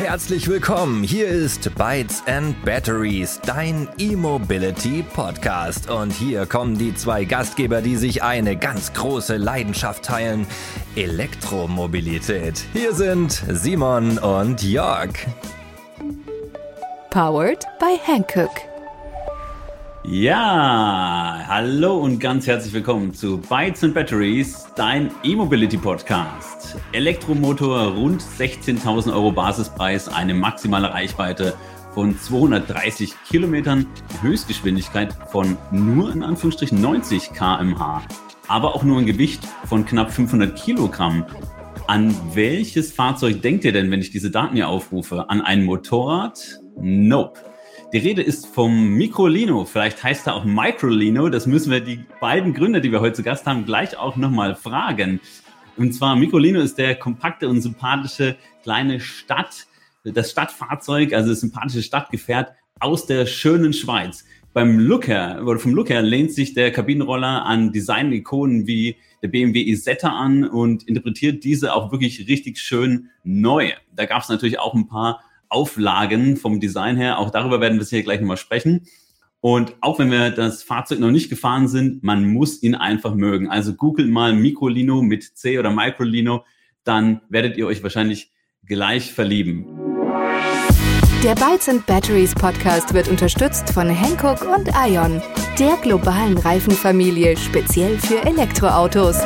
Herzlich willkommen. Hier ist Bytes and Batteries, dein E-Mobility Podcast. Und hier kommen die zwei Gastgeber, die sich eine ganz große Leidenschaft teilen: Elektromobilität. Hier sind Simon und Jörg. Powered by Hankook. Ja, hallo und ganz herzlich willkommen zu Bytes and Batteries, dein E-Mobility Podcast. Elektromotor, rund 16.000 Euro Basispreis, eine maximale Reichweite von 230 Kilometern, Höchstgeschwindigkeit von nur in Anführungsstrichen 90 kmh, aber auch nur ein Gewicht von knapp 500 Kilogramm. An welches Fahrzeug denkt ihr denn, wenn ich diese Daten hier aufrufe? An ein Motorrad? Nope. Die Rede ist vom Microlino. Vielleicht heißt er auch Microlino. Das müssen wir die beiden Gründer, die wir heute zu Gast haben, gleich auch nochmal fragen. Und zwar Microlino ist der kompakte und sympathische kleine Stadt, das Stadtfahrzeug, also das sympathische Stadtgefährt aus der schönen Schweiz. Beim Look her, oder vom Look her lehnt sich der Kabinenroller an Design-Ikonen wie der BMW Isetta an und interpretiert diese auch wirklich richtig schön neu. Da gab es natürlich auch ein paar Auflagen vom Design her. Auch darüber werden wir hier gleich nochmal sprechen. Und auch wenn wir das Fahrzeug noch nicht gefahren sind, man muss ihn einfach mögen. Also googelt mal Microlino mit C oder Microlino, dann werdet ihr euch wahrscheinlich gleich verlieben. Der Bytes and Batteries Podcast wird unterstützt von Hankook und Ion, der globalen Reifenfamilie speziell für Elektroautos.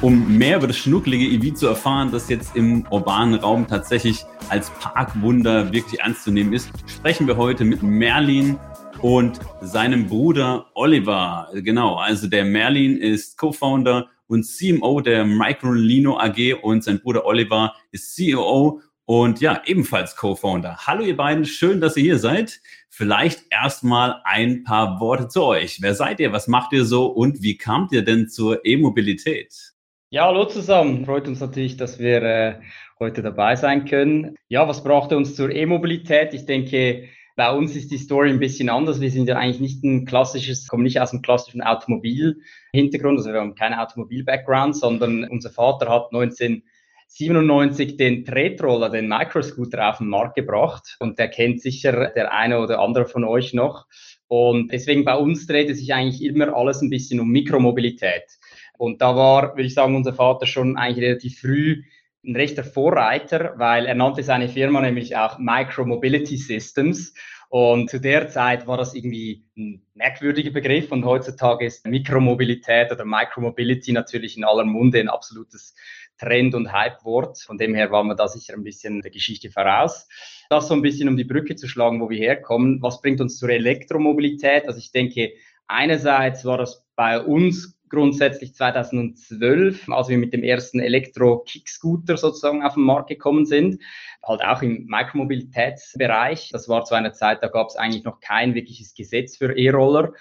Um mehr über das schnucklige EV zu erfahren, das jetzt im urbanen Raum tatsächlich als Parkwunder wirklich ernst zu nehmen ist, sprechen wir heute mit Merlin und seinem Bruder Oliver. Genau, also der Merlin ist Co-Founder und CMO der Microlino AG und sein Bruder Oliver ist CEO und ja, ebenfalls Co-Founder. Hallo ihr beiden, schön, dass ihr hier seid. Vielleicht erstmal ein paar Worte zu euch. Wer seid ihr? Was macht ihr so? Und wie kamt ihr denn zur E-Mobilität? Ja, hallo zusammen. Freut uns natürlich, dass wir äh, heute dabei sein können. Ja, was brachte uns zur E-Mobilität? Ich denke, bei uns ist die Story ein bisschen anders. Wir sind ja eigentlich nicht ein klassisches, kommen nicht aus einem klassischen Automobil-Hintergrund, also wir haben keinen Automobil-Background, sondern unser Vater hat 1997 den Tretroller, den Microscooter auf den Markt gebracht und der kennt sicher der eine oder andere von euch noch. Und deswegen bei uns dreht es sich eigentlich immer alles ein bisschen um Mikromobilität. Und da war, würde ich sagen, unser Vater schon eigentlich relativ früh ein rechter Vorreiter, weil er nannte seine Firma nämlich auch Micro Mobility Systems. Und zu der Zeit war das irgendwie ein merkwürdiger Begriff und heutzutage ist Mikromobilität oder Micromobility natürlich in aller Munde ein absolutes Trend- und Hype-Wort. Von dem her waren wir da sicher ein bisschen der Geschichte voraus. Das so ein bisschen um die Brücke zu schlagen, wo wir herkommen. Was bringt uns zur Elektromobilität? Also ich denke, einerseits war das bei uns grundsätzlich 2012, als wir mit dem ersten Elektro-Kick-Scooter sozusagen auf den Markt gekommen sind, halt auch im Mikromobilitätsbereich. Das war zu einer Zeit, da gab es eigentlich noch kein wirkliches Gesetz für E-Roller.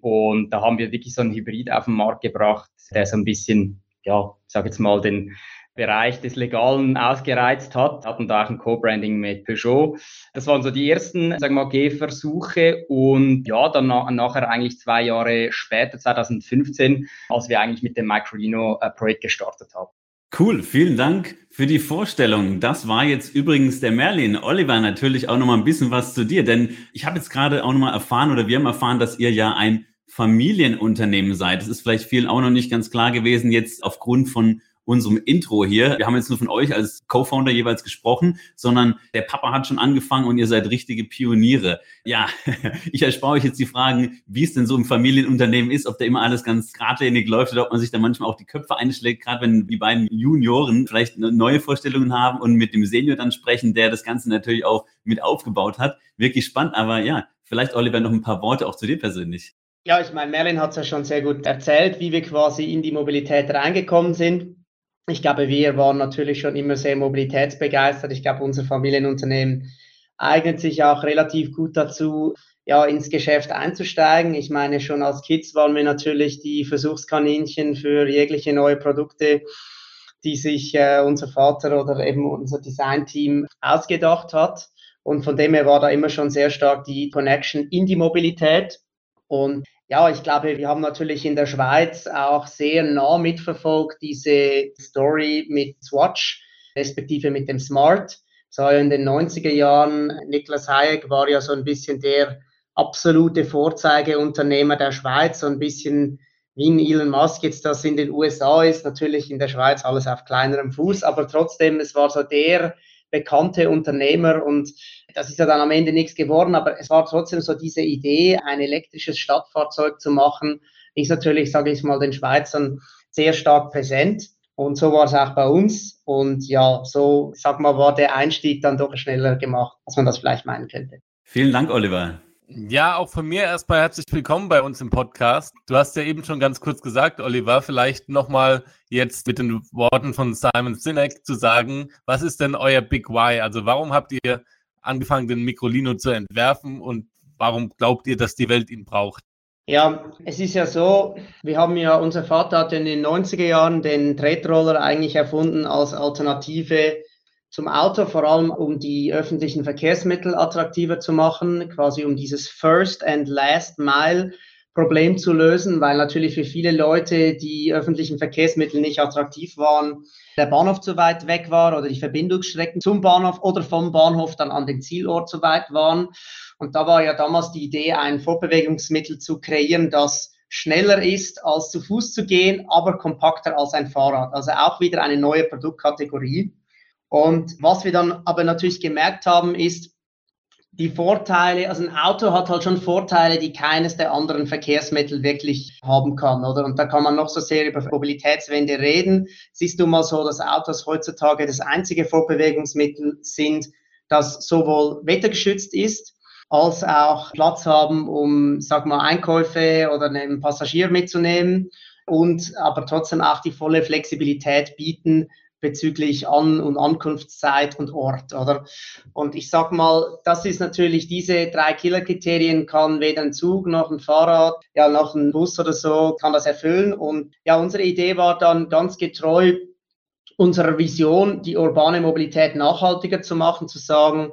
Und da haben wir wirklich so einen Hybrid auf den Markt gebracht, der so ein bisschen, ja, ich sage jetzt mal, den Bereich des Legalen ausgereizt hat, hatten da auch ein Co-Branding mit Peugeot. Das waren so die ersten, sagen wir mal, Gehversuche und ja, dann na nachher eigentlich zwei Jahre später, 2015, als wir eigentlich mit dem Microlino-Projekt gestartet haben. Cool, vielen Dank für die Vorstellung. Das war jetzt übrigens der Merlin. Oliver, natürlich auch nochmal ein bisschen was zu dir, denn ich habe jetzt gerade auch nochmal erfahren oder wir haben erfahren, dass ihr ja ein Familienunternehmen seid. Das ist vielleicht vielen auch noch nicht ganz klar gewesen, jetzt aufgrund von unserem Intro hier. Wir haben jetzt nur von euch als Co-Founder jeweils gesprochen, sondern der Papa hat schon angefangen und ihr seid richtige Pioniere. Ja, ich erspare euch jetzt die Fragen, wie es denn so im Familienunternehmen ist, ob da immer alles ganz geradlinig läuft oder ob man sich da manchmal auch die Köpfe einschlägt, gerade wenn die beiden Junioren vielleicht neue Vorstellungen haben und mit dem Senior dann sprechen, der das Ganze natürlich auch mit aufgebaut hat. Wirklich spannend, aber ja, vielleicht Oliver noch ein paar Worte auch zu dir persönlich. Ja, ich meine, Merlin hat es ja schon sehr gut erzählt, wie wir quasi in die Mobilität reingekommen sind ich glaube, wir waren natürlich schon immer sehr mobilitätsbegeistert. Ich glaube, unser Familienunternehmen eignet sich auch relativ gut dazu, ja, ins Geschäft einzusteigen. Ich meine, schon als Kids waren wir natürlich die Versuchskaninchen für jegliche neue Produkte, die sich äh, unser Vater oder eben unser Designteam ausgedacht hat. Und von dem her war da immer schon sehr stark die Connection in die Mobilität. Und ja, ich glaube, wir haben natürlich in der Schweiz auch sehr nah mitverfolgt diese Story mit Swatch, respektive mit dem Smart. So in den 90er Jahren, Niklas Hayek war ja so ein bisschen der absolute Vorzeigeunternehmer der Schweiz, so ein bisschen wie ein Elon Musk jetzt das in den USA ist, natürlich in der Schweiz alles auf kleinerem Fuß, aber trotzdem, es war so der bekannte Unternehmer und das ist ja dann am Ende nichts geworden, aber es war trotzdem so diese Idee, ein elektrisches Stadtfahrzeug zu machen, ist natürlich, sage ich mal, den Schweizern sehr stark präsent. Und so war es auch bei uns. Und ja, so, sag mal, war der Einstieg dann doch schneller gemacht, als man das vielleicht meinen könnte. Vielen Dank, Oliver. Ja, auch von mir erstmal herzlich willkommen bei uns im Podcast. Du hast ja eben schon ganz kurz gesagt, Oliver, vielleicht nochmal jetzt mit den Worten von Simon Sinek zu sagen, was ist denn euer Big Why? Also warum habt ihr angefangen, den Microlino zu entwerfen und warum glaubt ihr, dass die Welt ihn braucht? Ja, es ist ja so, wir haben ja, unser Vater hat in den 90er Jahren den Tretroller eigentlich erfunden als Alternative zum Auto, vor allem um die öffentlichen Verkehrsmittel attraktiver zu machen, quasi um dieses First and Last Mile Problem zu lösen, weil natürlich für viele Leute die öffentlichen Verkehrsmittel nicht attraktiv waren, der Bahnhof zu weit weg war oder die Verbindungsstrecken zum Bahnhof oder vom Bahnhof dann an den Zielort zu weit waren. Und da war ja damals die Idee, ein Fortbewegungsmittel zu kreieren, das schneller ist, als zu Fuß zu gehen, aber kompakter als ein Fahrrad. Also auch wieder eine neue Produktkategorie. Und was wir dann aber natürlich gemerkt haben, ist, die Vorteile, also ein Auto hat halt schon Vorteile, die keines der anderen Verkehrsmittel wirklich haben kann, oder? Und da kann man noch so sehr über Mobilitätswende reden. Siehst du mal so, dass Autos heutzutage das einzige Fortbewegungsmittel sind, das sowohl wettergeschützt ist, als auch Platz haben, um, sag mal, Einkäufe oder einen Passagier mitzunehmen und aber trotzdem auch die volle Flexibilität bieten, bezüglich An- und Ankunftszeit und Ort, oder? Und ich sag mal, das ist natürlich diese drei Killerkriterien kann weder ein Zug noch ein Fahrrad, ja, noch ein Bus oder so kann das erfüllen. Und ja, unsere Idee war dann ganz getreu unserer Vision, die urbane Mobilität nachhaltiger zu machen, zu sagen,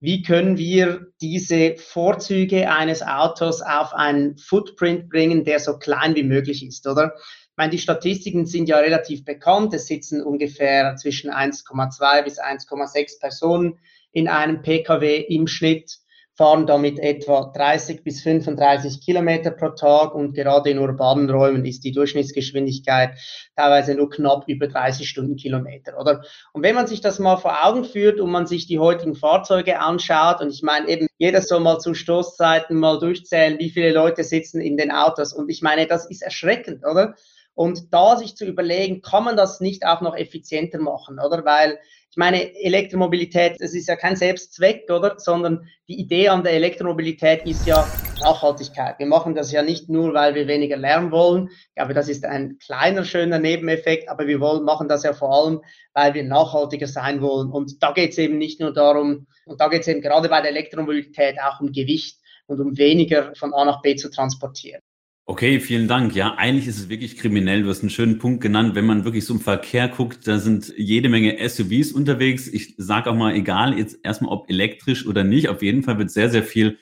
wie können wir diese Vorzüge eines Autos auf einen Footprint bringen, der so klein wie möglich ist, oder? Ich meine, die Statistiken sind ja relativ bekannt. Es sitzen ungefähr zwischen 1,2 bis 1,6 Personen in einem Pkw im Schnitt, fahren damit etwa 30 bis 35 Kilometer pro Tag und gerade in urbanen Räumen ist die Durchschnittsgeschwindigkeit teilweise nur knapp über 30 Stundenkilometer, oder? Und wenn man sich das mal vor Augen führt und man sich die heutigen Fahrzeuge anschaut und ich meine eben, jeder soll mal zu Stoßzeiten mal durchzählen, wie viele Leute sitzen in den Autos und ich meine, das ist erschreckend, oder? Und da sich zu überlegen, kann man das nicht auch noch effizienter machen, oder? Weil ich meine, Elektromobilität, das ist ja kein Selbstzweck, oder? Sondern die Idee an der Elektromobilität ist ja Nachhaltigkeit. Wir machen das ja nicht nur, weil wir weniger Lärm wollen. Ich glaube, das ist ein kleiner, schöner Nebeneffekt, aber wir wollen, machen das ja vor allem, weil wir nachhaltiger sein wollen. Und da geht es eben nicht nur darum, und da geht es eben gerade bei der Elektromobilität auch um Gewicht und um weniger von A nach B zu transportieren. Okay, vielen Dank. Ja, eigentlich ist es wirklich kriminell. Du hast einen schönen Punkt genannt. Wenn man wirklich so im Verkehr guckt, da sind jede Menge SUVs unterwegs. Ich sage auch mal, egal jetzt erstmal ob elektrisch oder nicht, auf jeden Fall wird sehr, sehr viel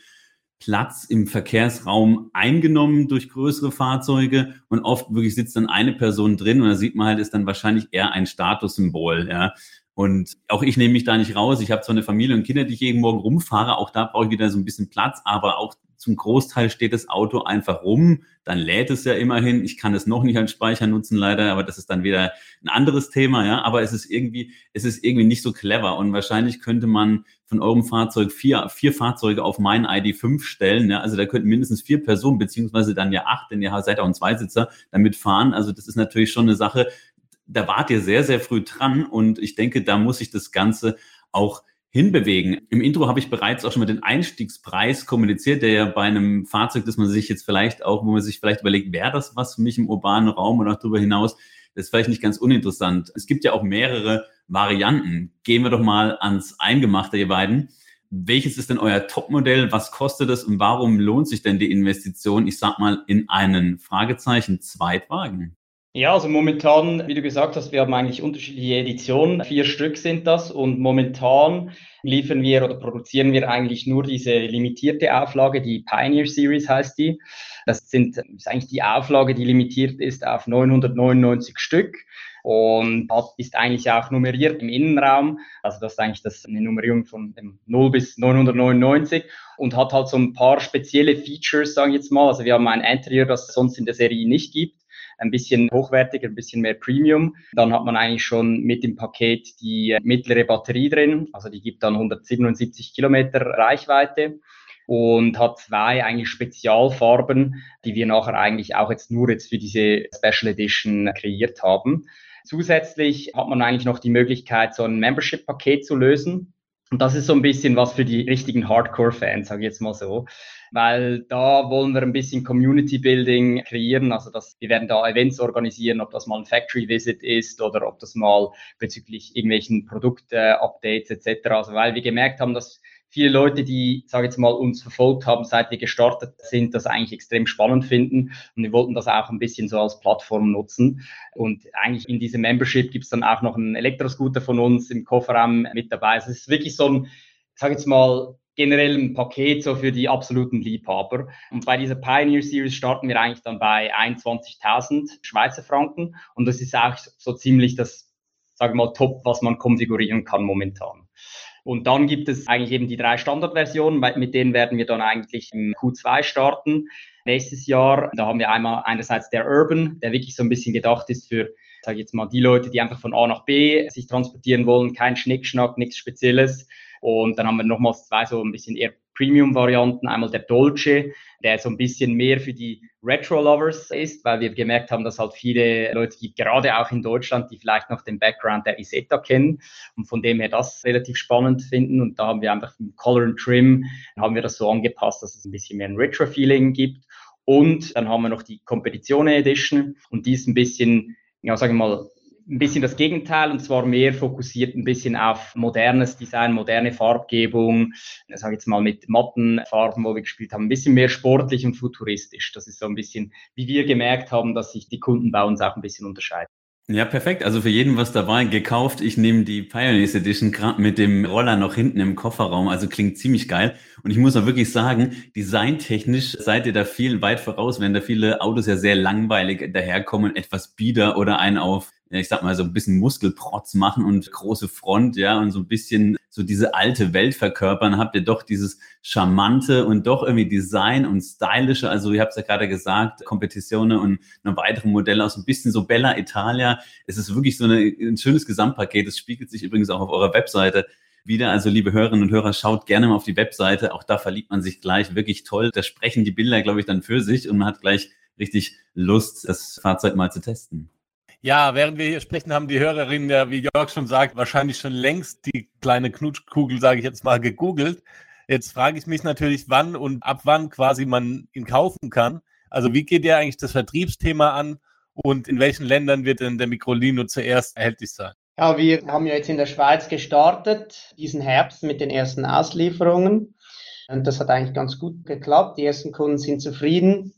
Platz im Verkehrsraum eingenommen durch größere Fahrzeuge und oft wirklich sitzt dann eine Person drin und da sieht man halt, ist dann wahrscheinlich eher ein Statussymbol, ja. Und auch ich nehme mich da nicht raus. Ich habe zwar eine Familie und Kinder, die ich jeden Morgen rumfahre. Auch da brauche ich wieder so ein bisschen Platz, aber auch zum Großteil steht das Auto einfach rum. Dann lädt es ja immerhin. Ich kann es noch nicht als Speicher nutzen, leider, aber das ist dann wieder ein anderes Thema, ja. Aber es ist irgendwie, es ist irgendwie nicht so clever. Und wahrscheinlich könnte man von eurem Fahrzeug vier, vier Fahrzeuge auf mein ID5 stellen. Ja? Also da könnten mindestens vier Personen, beziehungsweise dann ja acht, denn ihr seid auch ein Zweisitzer, damit fahren. Also das ist natürlich schon eine Sache, da wart ihr sehr, sehr früh dran und ich denke, da muss sich das Ganze auch hinbewegen. Im Intro habe ich bereits auch schon mal den Einstiegspreis kommuniziert, der ja bei einem Fahrzeug, das man sich jetzt vielleicht auch, wo man sich vielleicht überlegt, wäre das was für mich im urbanen Raum und auch darüber hinaus, das ist vielleicht nicht ganz uninteressant. Es gibt ja auch mehrere Varianten. Gehen wir doch mal ans Eingemachte, ihr beiden. Welches ist denn euer Topmodell? Was kostet es und warum lohnt sich denn die Investition, ich sag mal, in einen Fragezeichen Zweitwagen? Ja, also momentan, wie du gesagt hast, wir haben eigentlich unterschiedliche Editionen. Vier Stück sind das und momentan liefern wir oder produzieren wir eigentlich nur diese limitierte Auflage, die Pioneer Series heißt die. Das sind, ist eigentlich die Auflage, die limitiert ist auf 999 Stück und hat, ist eigentlich auch nummeriert im Innenraum. Also das ist eigentlich das, eine Nummerierung von 0 bis 999 und hat halt so ein paar spezielle Features, sage ich jetzt mal. Also wir haben ein Interieur, das es sonst in der Serie nicht gibt ein bisschen hochwertiger, ein bisschen mehr Premium. Dann hat man eigentlich schon mit dem Paket die mittlere Batterie drin, also die gibt dann 177 Kilometer Reichweite und hat zwei eigentlich Spezialfarben, die wir nachher eigentlich auch jetzt nur jetzt für diese Special Edition kreiert haben. Zusätzlich hat man eigentlich noch die Möglichkeit, so ein Membership-Paket zu lösen. Und das ist so ein bisschen was für die richtigen Hardcore-Fans, sage ich jetzt mal so. Weil da wollen wir ein bisschen Community Building kreieren. Also dass wir werden da Events organisieren, ob das mal ein Factory Visit ist oder ob das mal bezüglich irgendwelchen Produkt-Updates etc. Also weil wir gemerkt haben, dass viele Leute, die, sage jetzt mal, uns verfolgt haben, seit wir gestartet sind, das eigentlich extrem spannend finden. Und wir wollten das auch ein bisschen so als Plattform nutzen. Und eigentlich in diesem Membership gibt es dann auch noch einen Elektroscooter von uns im Kofferraum mit dabei. Also es ist wirklich so ein, sage jetzt mal, generell ein Paket so für die absoluten Liebhaber. Und bei dieser Pioneer Series starten wir eigentlich dann bei 21.000 Schweizer Franken. Und das ist auch so ziemlich das, sage mal, Top, was man konfigurieren kann momentan. Und dann gibt es eigentlich eben die drei Standardversionen, mit denen werden wir dann eigentlich im Q2 starten. Nächstes Jahr, da haben wir einmal einerseits der Urban, der wirklich so ein bisschen gedacht ist für, sage ich jetzt mal, die Leute, die einfach von A nach B sich transportieren wollen, kein Schnickschnack, nichts Spezielles. Und dann haben wir nochmals zwei so ein bisschen eher Premium-Varianten. Einmal der Dolce, der so ein bisschen mehr für die Retro-Lovers ist, weil wir gemerkt haben, dass halt viele Leute gibt, gerade auch in Deutschland, die vielleicht noch den Background der Isetta kennen und von dem her das relativ spannend finden. Und da haben wir einfach im Color and Trim, haben wir das so angepasst, dass es ein bisschen mehr ein Retro-Feeling gibt. Und dann haben wir noch die Competizione Edition und die ist ein bisschen, ja, sagen wir mal, ein bisschen das Gegenteil und zwar mehr fokussiert ein bisschen auf modernes Design, moderne Farbgebung, ich sage jetzt mal mit matten Farben, wo wir gespielt haben, ein bisschen mehr sportlich und futuristisch. Das ist so ein bisschen, wie wir gemerkt haben, dass sich die Kunden bei uns auch ein bisschen unterscheiden. Ja, perfekt. Also für jeden was dabei gekauft. Ich nehme die Pioneers Edition gerade mit dem Roller noch hinten im Kofferraum. Also klingt ziemlich geil. Und ich muss auch wirklich sagen, designtechnisch seid ihr da viel weit voraus, wenn da viele Autos ja sehr langweilig daherkommen, etwas bieder oder einen auf ja, ich sag mal, so ein bisschen Muskelprotz machen und große Front, ja, und so ein bisschen so diese alte Welt verkörpern, habt ihr doch dieses charmante und doch irgendwie Design und stylische, also ihr habt es ja gerade gesagt, Kompetitionen und noch weitere Modelle aus ein bisschen so Bella Italia. Es ist wirklich so eine, ein schönes Gesamtpaket. Das spiegelt sich übrigens auch auf eurer Webseite wieder. Also liebe Hörerinnen und Hörer, schaut gerne mal auf die Webseite. Auch da verliebt man sich gleich wirklich toll. Da sprechen die Bilder, glaube ich, dann für sich und man hat gleich richtig Lust, das Fahrzeug mal zu testen. Ja, während wir hier sprechen, haben die Hörerinnen ja, wie Jörg schon sagt, wahrscheinlich schon längst die kleine Knutschkugel, sage ich jetzt mal, gegoogelt. Jetzt frage ich mich natürlich, wann und ab wann quasi man ihn kaufen kann. Also wie geht ihr eigentlich das Vertriebsthema an und in welchen Ländern wird denn der Microlino zuerst erhältlich sein? Ja, wir haben ja jetzt in der Schweiz gestartet, diesen Herbst mit den ersten Auslieferungen. Und das hat eigentlich ganz gut geklappt. Die ersten Kunden sind zufrieden.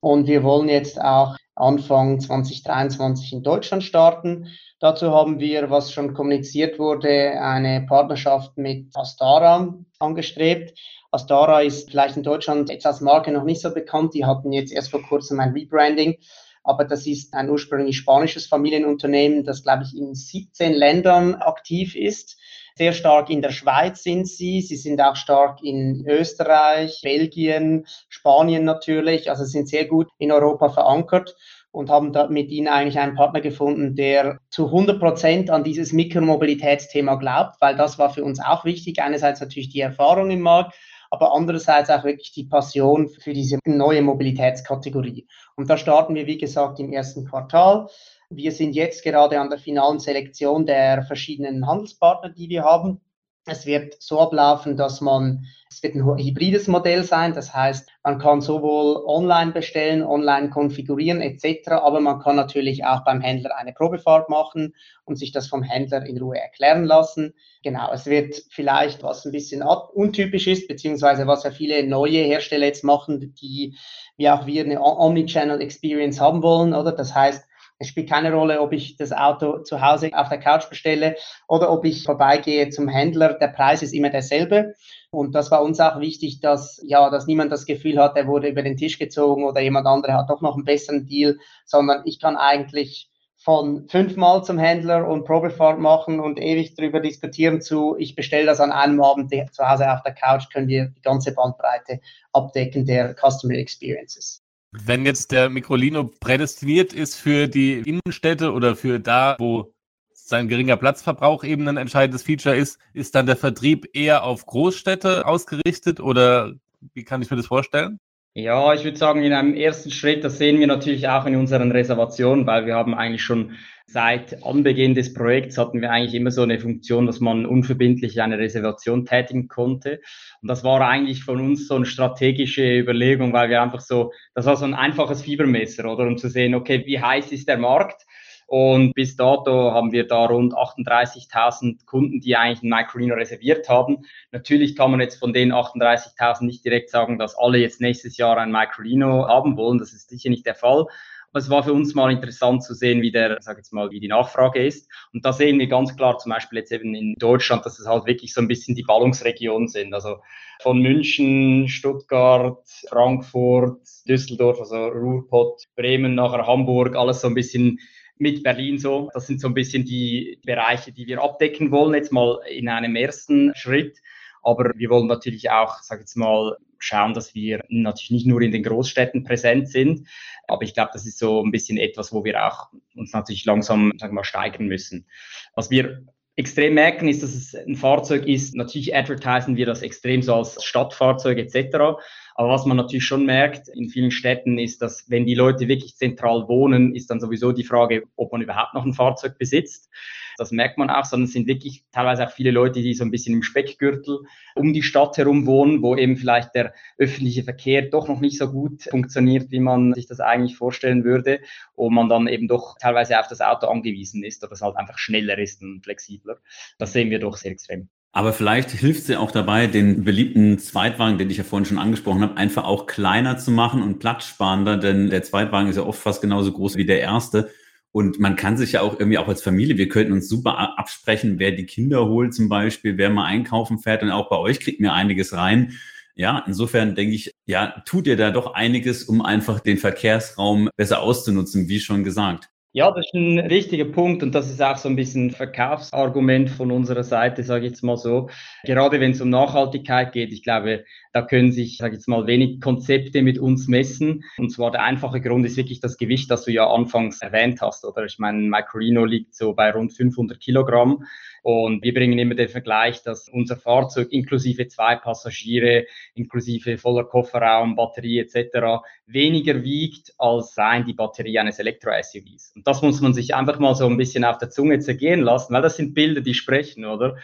Und wir wollen jetzt auch Anfang 2023 in Deutschland starten. Dazu haben wir, was schon kommuniziert wurde, eine Partnerschaft mit Astara angestrebt. Astara ist vielleicht in Deutschland jetzt als Marke noch nicht so bekannt. Die hatten jetzt erst vor kurzem ein Rebranding. Aber das ist ein ursprünglich spanisches Familienunternehmen, das, glaube ich, in 17 Ländern aktiv ist. Sehr stark in der Schweiz sind sie. Sie sind auch stark in Österreich, Belgien, Spanien natürlich. Also sind sehr gut in Europa verankert und haben da mit ihnen eigentlich einen Partner gefunden, der zu 100 Prozent an dieses Mikromobilitätsthema glaubt, weil das war für uns auch wichtig. Einerseits natürlich die Erfahrung im Markt, aber andererseits auch wirklich die Passion für diese neue Mobilitätskategorie. Und da starten wir, wie gesagt, im ersten Quartal. Wir sind jetzt gerade an der finalen Selektion der verschiedenen Handelspartner, die wir haben. Es wird so ablaufen, dass man, es wird ein hybrides Modell sein, das heißt, man kann sowohl online bestellen, online konfigurieren etc., aber man kann natürlich auch beim Händler eine Probefahrt machen und sich das vom Händler in Ruhe erklären lassen. Genau, es wird vielleicht, was ein bisschen untypisch ist, beziehungsweise was ja viele neue Hersteller jetzt machen, die wie auch wir eine Omnichannel Experience haben wollen, oder? Das heißt, Es spielt keine Rolle, ob ich das Auto zu Hause auf der Couch bestelle oder ob ich vorbeigehe zum Händler. Der Preis ist immer derselbe. Und das war uns auch wichtig, dass, ja, dass niemand das Gefühl hat, er wurde über den Tisch gezogen oder jemand andere hat doch noch einen besseren Deal, sondern ich kann eigentlich von fünfmal zum Händler und Probefahrt machen und ewig darüber diskutieren zu, ich bestelle das an einem Abend zu Hause auf der Couch, können wir die ganze Bandbreite abdecken der Customer Experiences. Wenn jetzt der Microlino prädestiniert ist für die Innenstädte oder für da, wo sein geringer Platzverbrauch eben ein entscheidendes Feature ist, ist dann der Vertrieb eher auf Großstädte ausgerichtet oder wie kann ich mir das vorstellen? Ja, ich würde sagen, in einem ersten Schritt, das sehen wir natürlich auch in unseren Reservationen, weil wir haben eigentlich schon seit Anbeginn des Projekts hatten wir eigentlich immer so eine Funktion, dass man unverbindlich eine Reservation tätigen konnte. Und das war eigentlich von uns so eine strategische Überlegung, weil wir einfach so, das war so ein einfaches Fiebermesser, oder? Um zu sehen, okay, wie heiß ist der Markt? Und bis dato haben wir da rund 38.000 Kunden, die eigentlich ein Microlino reserviert haben. Natürlich kann man jetzt von den 38.000 nicht direkt sagen, dass alle jetzt nächstes Jahr ein Microlino haben wollen. Das ist sicher nicht der Fall. Aber es war für uns mal interessant zu sehen, wie der, sag jetzt mal, wie die Nachfrage ist. Und da sehen wir ganz klar, zum Beispiel jetzt eben in Deutschland, dass es halt wirklich so ein bisschen die Ballungsregionen sind. Also von München, Stuttgart, Frankfurt, Düsseldorf, also Ruhrpott, Bremen, nachher Hamburg, alles so ein bisschen mit Berlin so. Das sind so ein bisschen die Bereiche, die wir abdecken wollen, jetzt mal in einem ersten Schritt. Aber wir wollen natürlich auch, sag jetzt mal, schauen, dass wir natürlich nicht nur in den Großstädten präsent sind. Aber ich glaube, das ist so ein bisschen etwas, wo wir auch uns natürlich langsam, sagen wir mal, steigern müssen. Was wir extrem merken, ist, dass es ein Fahrzeug ist. Natürlich advertisen wir das extrem so als Stadtfahrzeug etc. Aber was man natürlich schon merkt in vielen Städten ist, dass wenn die Leute wirklich zentral wohnen, ist dann sowieso die Frage, ob man überhaupt noch ein Fahrzeug besitzt. Das merkt man auch, sondern es sind wirklich teilweise auch viele Leute, die so ein bisschen im Speckgürtel um die Stadt herum wohnen, wo eben vielleicht der öffentliche Verkehr doch noch nicht so gut funktioniert, wie man sich das eigentlich vorstellen würde, und man dann eben doch teilweise auf das Auto angewiesen ist oder es halt einfach schneller ist und flexibler. Das sehen wir doch sehr extrem. Aber vielleicht hilft ja auch dabei, den beliebten Zweitwagen, den ich ja vorhin schon angesprochen habe, einfach auch kleiner zu machen und platzsparender, denn der Zweitwagen ist ja oft fast genauso groß wie der erste. Und man kann sich ja auch irgendwie auch als Familie, wir könnten uns super absprechen, wer die Kinder holt zum Beispiel, wer mal einkaufen fährt und auch bei euch kriegt mir einiges rein. Ja, insofern denke ich, ja, tut ihr da doch einiges, um einfach den Verkehrsraum besser auszunutzen, wie schon gesagt. Ja, das ist ein wichtiger Punkt und das ist auch so ein bisschen Verkaufsargument von unserer Seite, sage ich jetzt mal so. Gerade wenn es um Nachhaltigkeit geht, ich glaube, da können sich, sage ich jetzt mal, wenig Konzepte mit uns messen. Und zwar der einfache Grund ist wirklich das Gewicht, das du ja anfangs erwähnt hast, oder? Ich meine, Microlino liegt so bei rund 500 Kilogramm. Und wir bringen immer den Vergleich, dass unser Fahrzeug inklusive zwei Passagiere, inklusive voller Kofferraum, Batterie etc. weniger wiegt als rein die Batterie eines Elektro-SUVs. Das muss man sich einfach mal so ein bisschen auf der Zunge zergehen lassen, weil das sind Bilder, die sprechen, oder?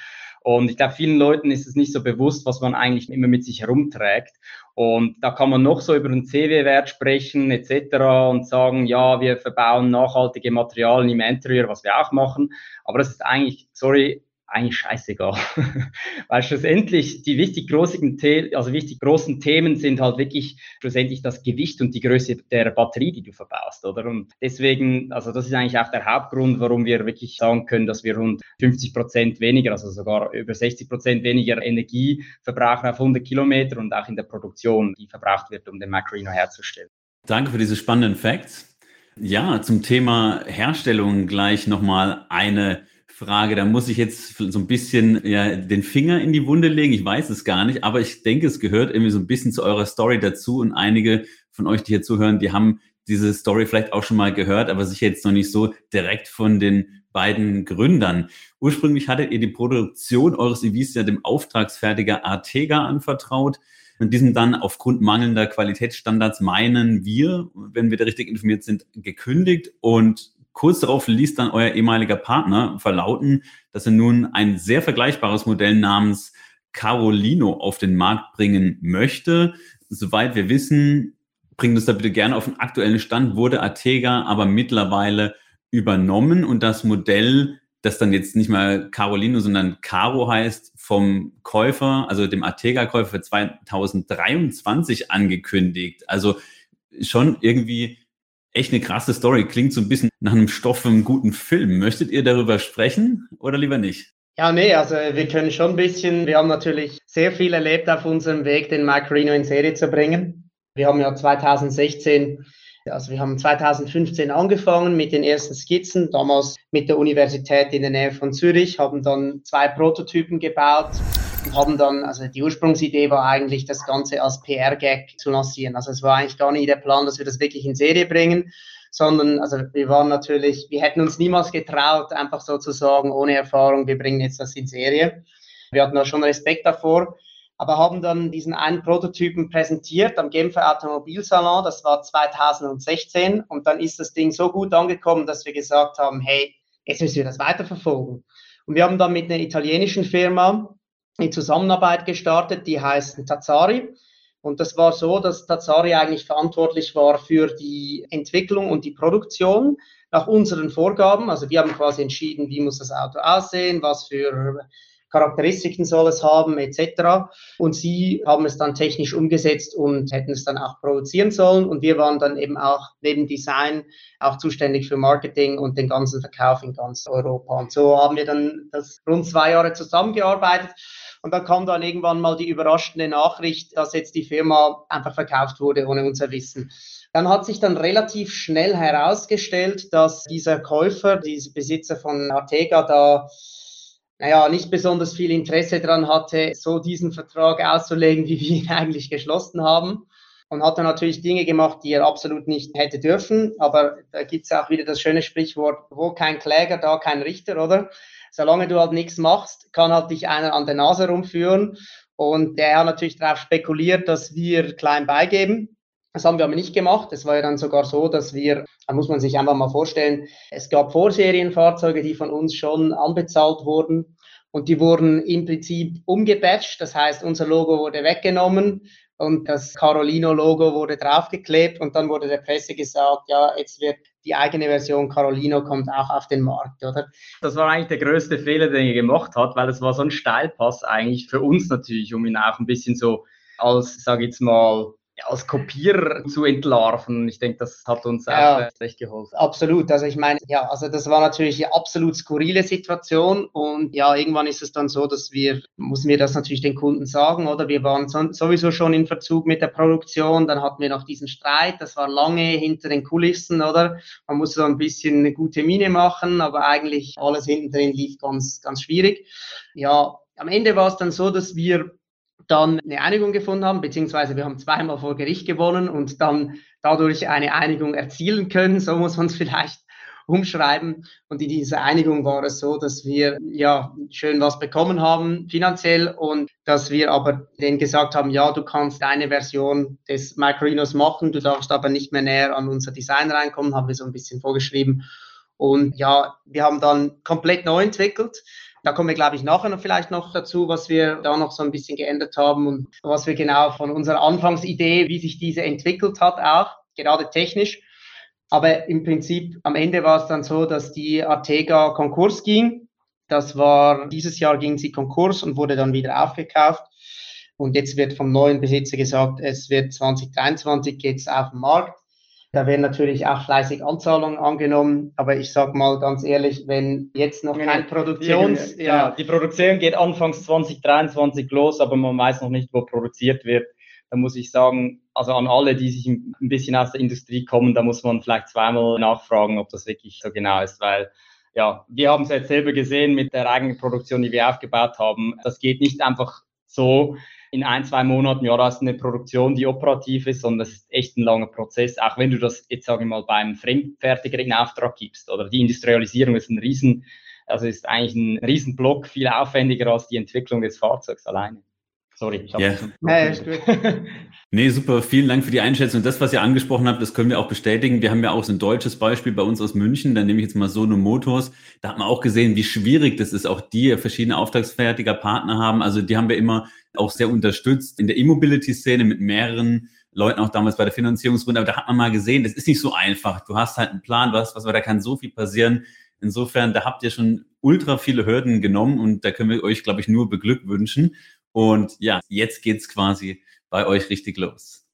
Und ich glaube, vielen Leuten ist es nicht so bewusst, was man eigentlich immer mit sich herumträgt. Und da kann man noch so über einen CW-Wert sprechen etc. und sagen, ja, wir verbauen nachhaltige Materialien im Interieur, was wir auch machen. Aber das ist eigentlich, sorry, eigentlich scheißegal. Weil schlussendlich die wichtig großen, also wichtig großen Themen sind halt wirklich schlussendlich das Gewicht und die Größe der Batterie, die du verbaust, oder? Und deswegen, also das ist eigentlich auch der Hauptgrund, warum wir wirklich sagen können, dass wir rund 50 Prozent weniger, also sogar über 60 Prozent weniger Energie verbrauchen auf 100 Kilometer und auch in der Produktion, die verbraucht wird, um den Macarino herzustellen. Danke für diese spannenden Facts. Ja, zum Thema Herstellung gleich nochmal eine Frage. Da muss ich jetzt so ein bisschen ja, den Finger in die Wunde legen. Ich weiß es gar nicht, aber ich denke, es gehört irgendwie so ein bisschen zu eurer Story dazu. Und einige von euch, die hier zuhören, die haben diese Story vielleicht auch schon mal gehört, aber sicher jetzt noch nicht so direkt von den beiden Gründern. Ursprünglich hattet ihr die Produktion eures EVs ja dem Auftragsfertiger Artega anvertraut. Und diesen dann aufgrund mangelnder Qualitätsstandards meinen wir, wenn wir da richtig informiert sind, gekündigt und Kurz darauf ließ dann euer ehemaliger Partner verlauten, dass er nun ein sehr vergleichbares Modell namens Carolino auf den Markt bringen möchte. Soweit wir wissen, bringt uns da bitte gerne auf den aktuellen Stand, wurde Artega aber mittlerweile übernommen und das Modell, das dann jetzt nicht mehr Carolino, sondern Caro heißt, vom Käufer, also dem Artega-Käufer für 2023 angekündigt. Also schon irgendwie Echt eine krasse Story. Klingt so ein bisschen nach einem Stoff für einen guten Film. Möchtet ihr darüber sprechen oder lieber nicht? Ja, nee, also wir können schon ein bisschen, wir haben natürlich sehr viel erlebt auf unserem Weg, den Mike Reno in Serie zu bringen. Wir haben ja 2016 also wir haben 2015 angefangen mit den ersten Skizzen, damals mit der Universität in der Nähe von Zürich, haben dann zwei Prototypen gebaut haben dann, also die Ursprungsidee war eigentlich, das Ganze als PR-Gag zu lancieren. Also es war eigentlich gar nicht der Plan, dass wir das wirklich in Serie bringen, sondern also wir waren natürlich, wir hätten uns niemals getraut, einfach so zu sagen, ohne Erfahrung, wir bringen jetzt das in Serie. Wir hatten da schon Respekt davor aber haben dann diesen einen Prototypen präsentiert am Genfer Automobilsalon, das war 2016 und dann ist das Ding so gut angekommen, dass wir gesagt haben, hey, jetzt müssen wir das weiterverfolgen. Und wir haben dann mit einer italienischen Firma in Zusammenarbeit gestartet, die heißt Tazzari. Und das war so, dass Tazzari eigentlich verantwortlich war für die Entwicklung und die Produktion nach unseren Vorgaben. Also wir haben quasi entschieden, wie muss das Auto aussehen, was für Charakteristiken soll es haben, etc. Und sie haben es dann technisch umgesetzt und hätten es dann auch produzieren sollen. Und wir waren dann eben auch neben Design auch zuständig für Marketing und den ganzen Verkauf in ganz Europa. Und so haben wir dann das rund zwei Jahre zusammengearbeitet. Und dann kam dann irgendwann mal die überraschende Nachricht, dass jetzt die Firma einfach verkauft wurde ohne unser Wissen. Dann hat sich dann relativ schnell herausgestellt, dass dieser Käufer, dieser Besitzer von Artega da naja, nicht besonders viel Interesse daran hatte, so diesen Vertrag auszulegen, wie wir ihn eigentlich geschlossen haben. Und hat dann natürlich Dinge gemacht, die er absolut nicht hätte dürfen. Aber da gibt es auch wieder das schöne Sprichwort, wo kein Kläger, da kein Richter, oder? Solange du halt nichts machst, kann halt dich einer an der Nase rumführen. Und der hat natürlich darauf spekuliert, dass wir klein beigeben. Das haben wir aber nicht gemacht. Es war ja dann sogar so, dass wir, da muss man sich einfach mal vorstellen, es gab Vorserienfahrzeuge, die von uns schon anbezahlt wurden und die wurden im Prinzip umgebatcht. Das heißt, unser Logo wurde weggenommen und das Carolino-Logo wurde draufgeklebt und dann wurde der Presse gesagt, ja, jetzt wird die eigene Version Carolino kommt auch auf den Markt, oder? Das war eigentlich der größte Fehler, den er gemacht hat, weil es war so ein Steilpass eigentlich für uns natürlich, um ihn auch ein bisschen so als, sage ich jetzt mal, als Kopierer zu entlarven. Ich denke, das hat uns ja, auch recht geholfen. Absolut. Also ich meine, ja, also das war natürlich eine absolut skurrile Situation und ja, irgendwann ist es dann so, dass wir, müssen wir das natürlich den Kunden sagen, oder? Wir waren sowieso schon in Verzug mit der Produktion, dann hatten wir noch diesen Streit, das war lange hinter den Kulissen, oder? Man musste so ein bisschen eine gute Miene machen, aber eigentlich alles hinten drin lief ganz, ganz schwierig. Ja, am Ende war es dann so, dass wir dann eine Einigung gefunden haben, beziehungsweise wir haben zweimal vor Gericht gewonnen und dann dadurch eine Einigung erzielen können. So muss man es vielleicht umschreiben. Und in dieser Einigung war es so, dass wir ja schön was bekommen haben finanziell und dass wir aber denen gesagt haben, ja, du kannst deine Version des Microrinos machen, du darfst aber nicht mehr näher an unser Design reinkommen, haben wir so ein bisschen vorgeschrieben. Und ja, wir haben dann komplett neu entwickelt. Da kommen wir, glaube ich, nachher noch vielleicht noch dazu, was wir da noch so ein bisschen geändert haben und was wir genau von unserer Anfangsidee, wie sich diese entwickelt hat, auch gerade technisch. Aber im Prinzip am Ende war es dann so, dass die Artega Konkurs ging. Das war, dieses Jahr ging sie Konkurs und wurde dann wieder aufgekauft. Und jetzt wird vom neuen Besitzer gesagt, es wird 2023 geht's auf den Markt. Da werden natürlich auch fleißig Anzahlungen angenommen, aber ich sage mal ganz ehrlich, wenn jetzt noch kein Produktions... Ja, ja, die Produktion geht anfangs 2023 los, aber man weiß noch nicht, wo produziert wird. Da muss ich sagen, also an alle, die sich ein bisschen aus der Industrie kommen, da muss man vielleicht zweimal nachfragen, ob das wirklich so genau ist, weil ja, wir haben es jetzt selber gesehen mit der eigenen Produktion, die wir aufgebaut haben. Das geht nicht einfach so in ein, zwei Monaten, ja, da ist eine Produktion, die operativ ist und das ist echt ein langer Prozess, auch wenn du das jetzt, sage ich mal, beim Fremdfertiger in Auftrag gibst oder die Industrialisierung ist ein riesen, also ist eigentlich ein Riesenblock, viel aufwendiger als die Entwicklung des Fahrzeugs alleine. Sorry, ich habe ja. ja, Nee, super, vielen Dank für die Einschätzung. Das, was ihr angesprochen habt, das können wir auch bestätigen. Wir haben ja auch so ein deutsches Beispiel bei uns aus München, da nehme ich jetzt mal Sono Motors. Da hat man auch gesehen, wie schwierig das ist, auch die verschiedene Auftragsfertiger Partner haben. Also die haben wir immer auch sehr unterstützt in der E-Mobility-Szene mit mehreren Leuten, auch damals bei der Finanzierungsrunde. Aber da hat man mal gesehen, das ist nicht so einfach. Du hast halt einen Plan, was, was, da kann so viel passieren. Insofern, da habt ihr schon ultra viele Hürden genommen und da können wir euch, glaube ich, nur beglückwünschen. Und ja, jetzt geht's quasi bei euch richtig los.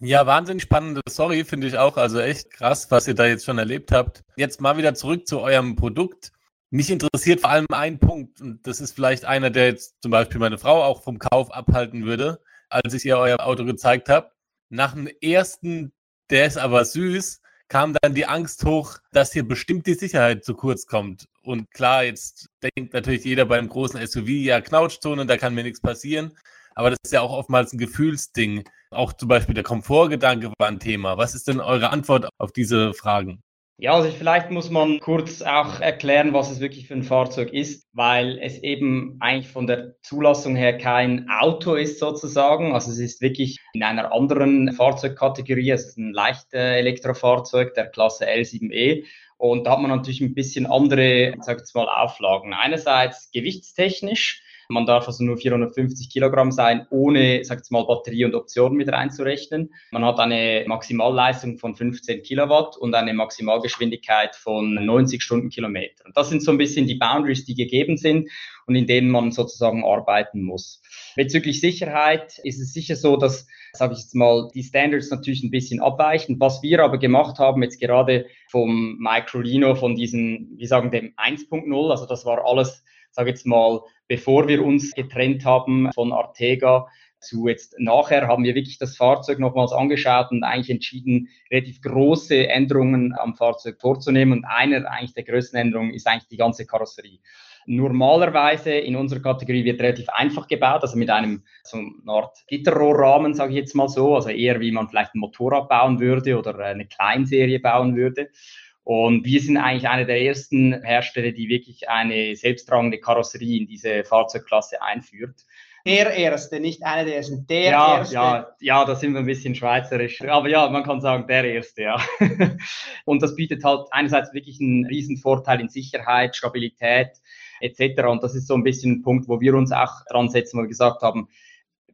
Ja, wahnsinnig spannende Story, finde ich auch. Also echt krass, was ihr da jetzt schon erlebt habt. Jetzt mal wieder zurück zu eurem Produkt. Mich interessiert vor allem ein Punkt, und das ist vielleicht einer, der jetzt zum Beispiel meine Frau auch vom Kauf abhalten würde, als ich ihr euer Auto gezeigt habe. Nach dem ersten, der ist aber süß, kam dann die Angst hoch, dass hier bestimmt die Sicherheit zu kurz kommt. Und klar, jetzt denkt natürlich jeder beim großen SUV, ja, Knautschzone, da kann mir nichts passieren. Aber das ist ja auch oftmals ein Gefühlsding. Auch zum Beispiel der Komfortgedanke war ein Thema. Was ist denn eure Antwort auf diese Fragen? Ja, also vielleicht muss man kurz auch erklären, was es wirklich für ein Fahrzeug ist, weil es eben eigentlich von der Zulassung her kein Auto ist sozusagen. Also es ist wirklich in einer anderen Fahrzeugkategorie. Es ist ein leichtes Elektrofahrzeug der Klasse L7E. Und da hat man natürlich ein bisschen andere, sag ich mal, Auflagen. Einerseits gewichtstechnisch man darf also nur 450 Kilogramm sein, ohne, sag ich mal, Batterie und Optionen mit reinzurechnen. Man hat eine Maximalleistung von 15 Kilowatt und eine Maximalgeschwindigkeit von 90 Stundenkilometer. Das sind so ein bisschen die Boundaries, die gegeben sind und in denen man sozusagen arbeiten muss. Bezüglich Sicherheit ist es sicher so, dass, sage ich jetzt mal, die Standards natürlich ein bisschen abweichen. Was wir aber gemacht haben, jetzt gerade vom Microlino, von diesen, wie sagen, dem 1.0, also das war alles sage jetzt mal, bevor wir uns getrennt haben von Artega zu jetzt nachher, haben wir wirklich das Fahrzeug nochmals angeschaut und eigentlich entschieden, relativ große Änderungen am Fahrzeug vorzunehmen. Und einer eigentlich der größten Änderungen ist eigentlich die ganze Karosserie. Normalerweise in unserer Kategorie wird relativ einfach gebaut, also mit einem so einer Art Gitterrohrrahmen, sage ich jetzt mal so, also eher wie man vielleicht ein Motorrad bauen würde oder eine Kleinserie bauen würde. Und wir sind eigentlich einer der ersten Hersteller, die wirklich eine selbsttragende Karosserie in diese Fahrzeugklasse einführt. Der erste, nicht einer der ersten, der ja, erste. Ja, ja, da sind wir ein bisschen schweizerisch. Aber ja, man kann sagen, der erste, ja. Und das bietet halt einerseits wirklich einen riesen Vorteil in Sicherheit, Stabilität etc. Und das ist so ein bisschen ein Punkt, wo wir uns auch dran setzen, wo wir gesagt haben,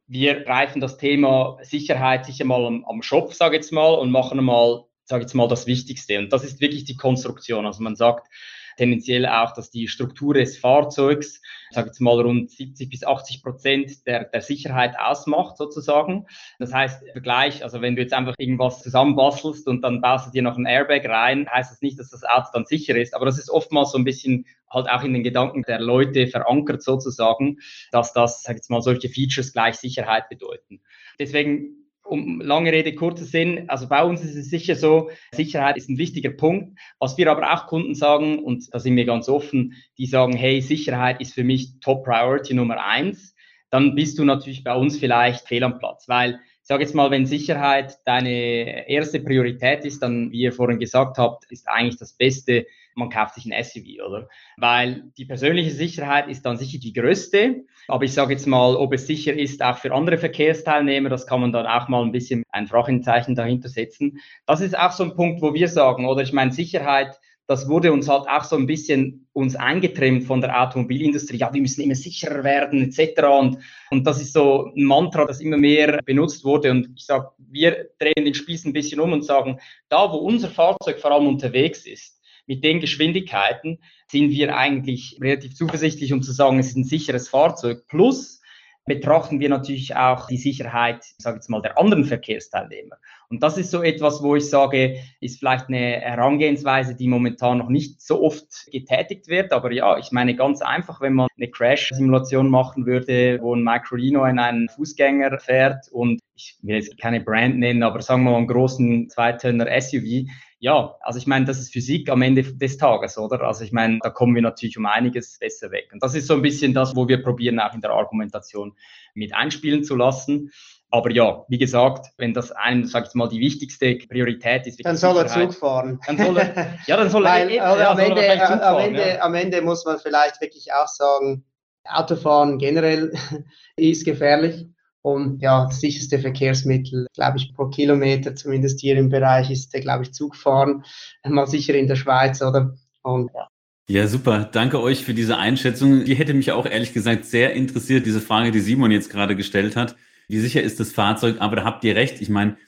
wir greifen das Thema Sicherheit sicher mal am, am Schopf, sage ich jetzt mal, und machen mal sage jetzt mal, das Wichtigste. Und das ist wirklich die Konstruktion. Also man sagt tendenziell auch, dass die Struktur des Fahrzeugs, sage jetzt mal, rund 70 bis 80 Prozent der, der Sicherheit ausmacht, sozusagen. Das heißt, Vergleich, also wenn du jetzt einfach irgendwas zusammenbastelst und dann baust du dir noch ein Airbag rein, heißt das nicht, dass das Auto dann sicher ist. Aber das ist oftmals so ein bisschen halt auch in den Gedanken der Leute verankert sozusagen, dass das, sag jetzt mal, solche Features gleich Sicherheit bedeuten. Deswegen um lange Rede, kurzer Sinn, also bei uns ist es sicher so, Sicherheit ist ein wichtiger Punkt. Was wir aber auch Kunden sagen, und da sind wir ganz offen, die sagen, hey, Sicherheit ist für mich Top Priority Nummer eins, dann bist du natürlich bei uns vielleicht fehl am Platz, weil ich sage jetzt mal, wenn Sicherheit deine erste Priorität ist, dann, wie ihr vorhin gesagt habt, ist eigentlich das Beste, man kauft sich ein SUV, oder? Weil die persönliche Sicherheit ist dann sicher die größte. Aber ich sage jetzt mal, ob es sicher ist, auch für andere Verkehrsteilnehmer, das kann man dann auch mal ein bisschen ein Fragezeichen dahinter setzen. Das ist auch so ein Punkt, wo wir sagen, oder ich meine, Sicherheit, das wurde uns halt auch so ein bisschen uns eingetrimmt von der Automobilindustrie. Ja, wir müssen immer sicherer werden, etc. Und, und das ist so ein Mantra, das immer mehr benutzt wurde. Und ich sage, wir drehen den Spieß ein bisschen um und sagen, da, wo unser Fahrzeug vor allem unterwegs ist, mit den Geschwindigkeiten sind wir eigentlich relativ zuversichtlich, um zu sagen, es ist ein sicheres Fahrzeug. Plus betrachten wir natürlich auch die Sicherheit, sage ich jetzt mal, der anderen Verkehrsteilnehmer. Und das ist so etwas, wo ich sage, ist vielleicht eine Herangehensweise, die momentan noch nicht so oft getätigt wird. Aber ja, ich meine ganz einfach, wenn man eine Crash-Simulation machen würde, wo ein Microlino in einen Fußgänger fährt und ich will jetzt keine Brand nennen, aber sagen wir mal einen großen Zweitönner SUV, ja, also ich meine, das ist Physik am Ende des Tages, oder? Also ich meine, da kommen wir natürlich um einiges besser weg. Und das ist so ein bisschen das, wo wir probieren, auch in der Argumentation mit einspielen zu lassen. Aber ja, wie gesagt, wenn das einem, sag ich mal, die wichtigste Priorität ist, dann soll er Zug fahren. Dann soll er, ja, dann soll Weil, er, ja, am, Ende, er am, Ende, ja. am Ende muss man vielleicht wirklich auch sagen, Autofahren generell ist gefährlich. Und ja, das sicherste Verkehrsmittel, glaube ich, pro Kilometer, zumindest hier im Bereich, ist, glaube ich, Zugfahren. Mal sicher in der Schweiz, oder? Und ja. Ja, super. Danke euch für diese Einschätzung. Die hätte mich auch ehrlich gesagt sehr interessiert, diese Frage, die Simon jetzt gerade gestellt hat. Wie sicher ist das Fahrzeug? Aber da habt ihr recht. Ich meine,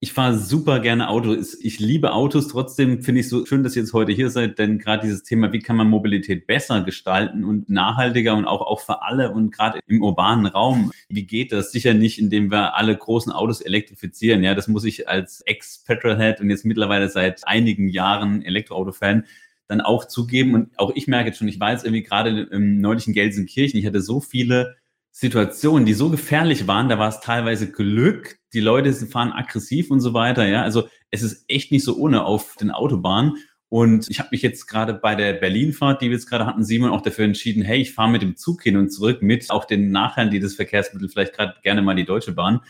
Ich fahre super gerne Auto. Ich liebe Autos. Trotzdem finde ich so schön, dass ihr jetzt heute hier seid, denn gerade dieses Thema, wie kann man Mobilität besser gestalten und nachhaltiger und auch, auch für alle und gerade im urbanen Raum. Wie geht das? Sicher nicht, indem wir alle großen Autos elektrifizieren. Ja, das muss ich als Ex-Petrolhead und jetzt mittlerweile seit einigen Jahren Elektroauto-Fan dann auch zugeben. Und auch ich merke jetzt schon, ich war jetzt irgendwie gerade im neulichen Gelsenkirchen, ich hatte so viele Situationen, die so gefährlich waren, da war es teilweise Glück, die Leute fahren aggressiv und so weiter, ja. Also es ist echt nicht so ohne auf den Autobahnen. Und ich habe mich jetzt gerade bei der Berlinfahrt, die wir jetzt gerade hatten, Simon, auch dafür entschieden, hey, ich fahre mit dem Zug hin und zurück mit auch den Nachteilen dieses Verkehrsmittel, vielleicht gerade gerne mal die Deutsche Bahn.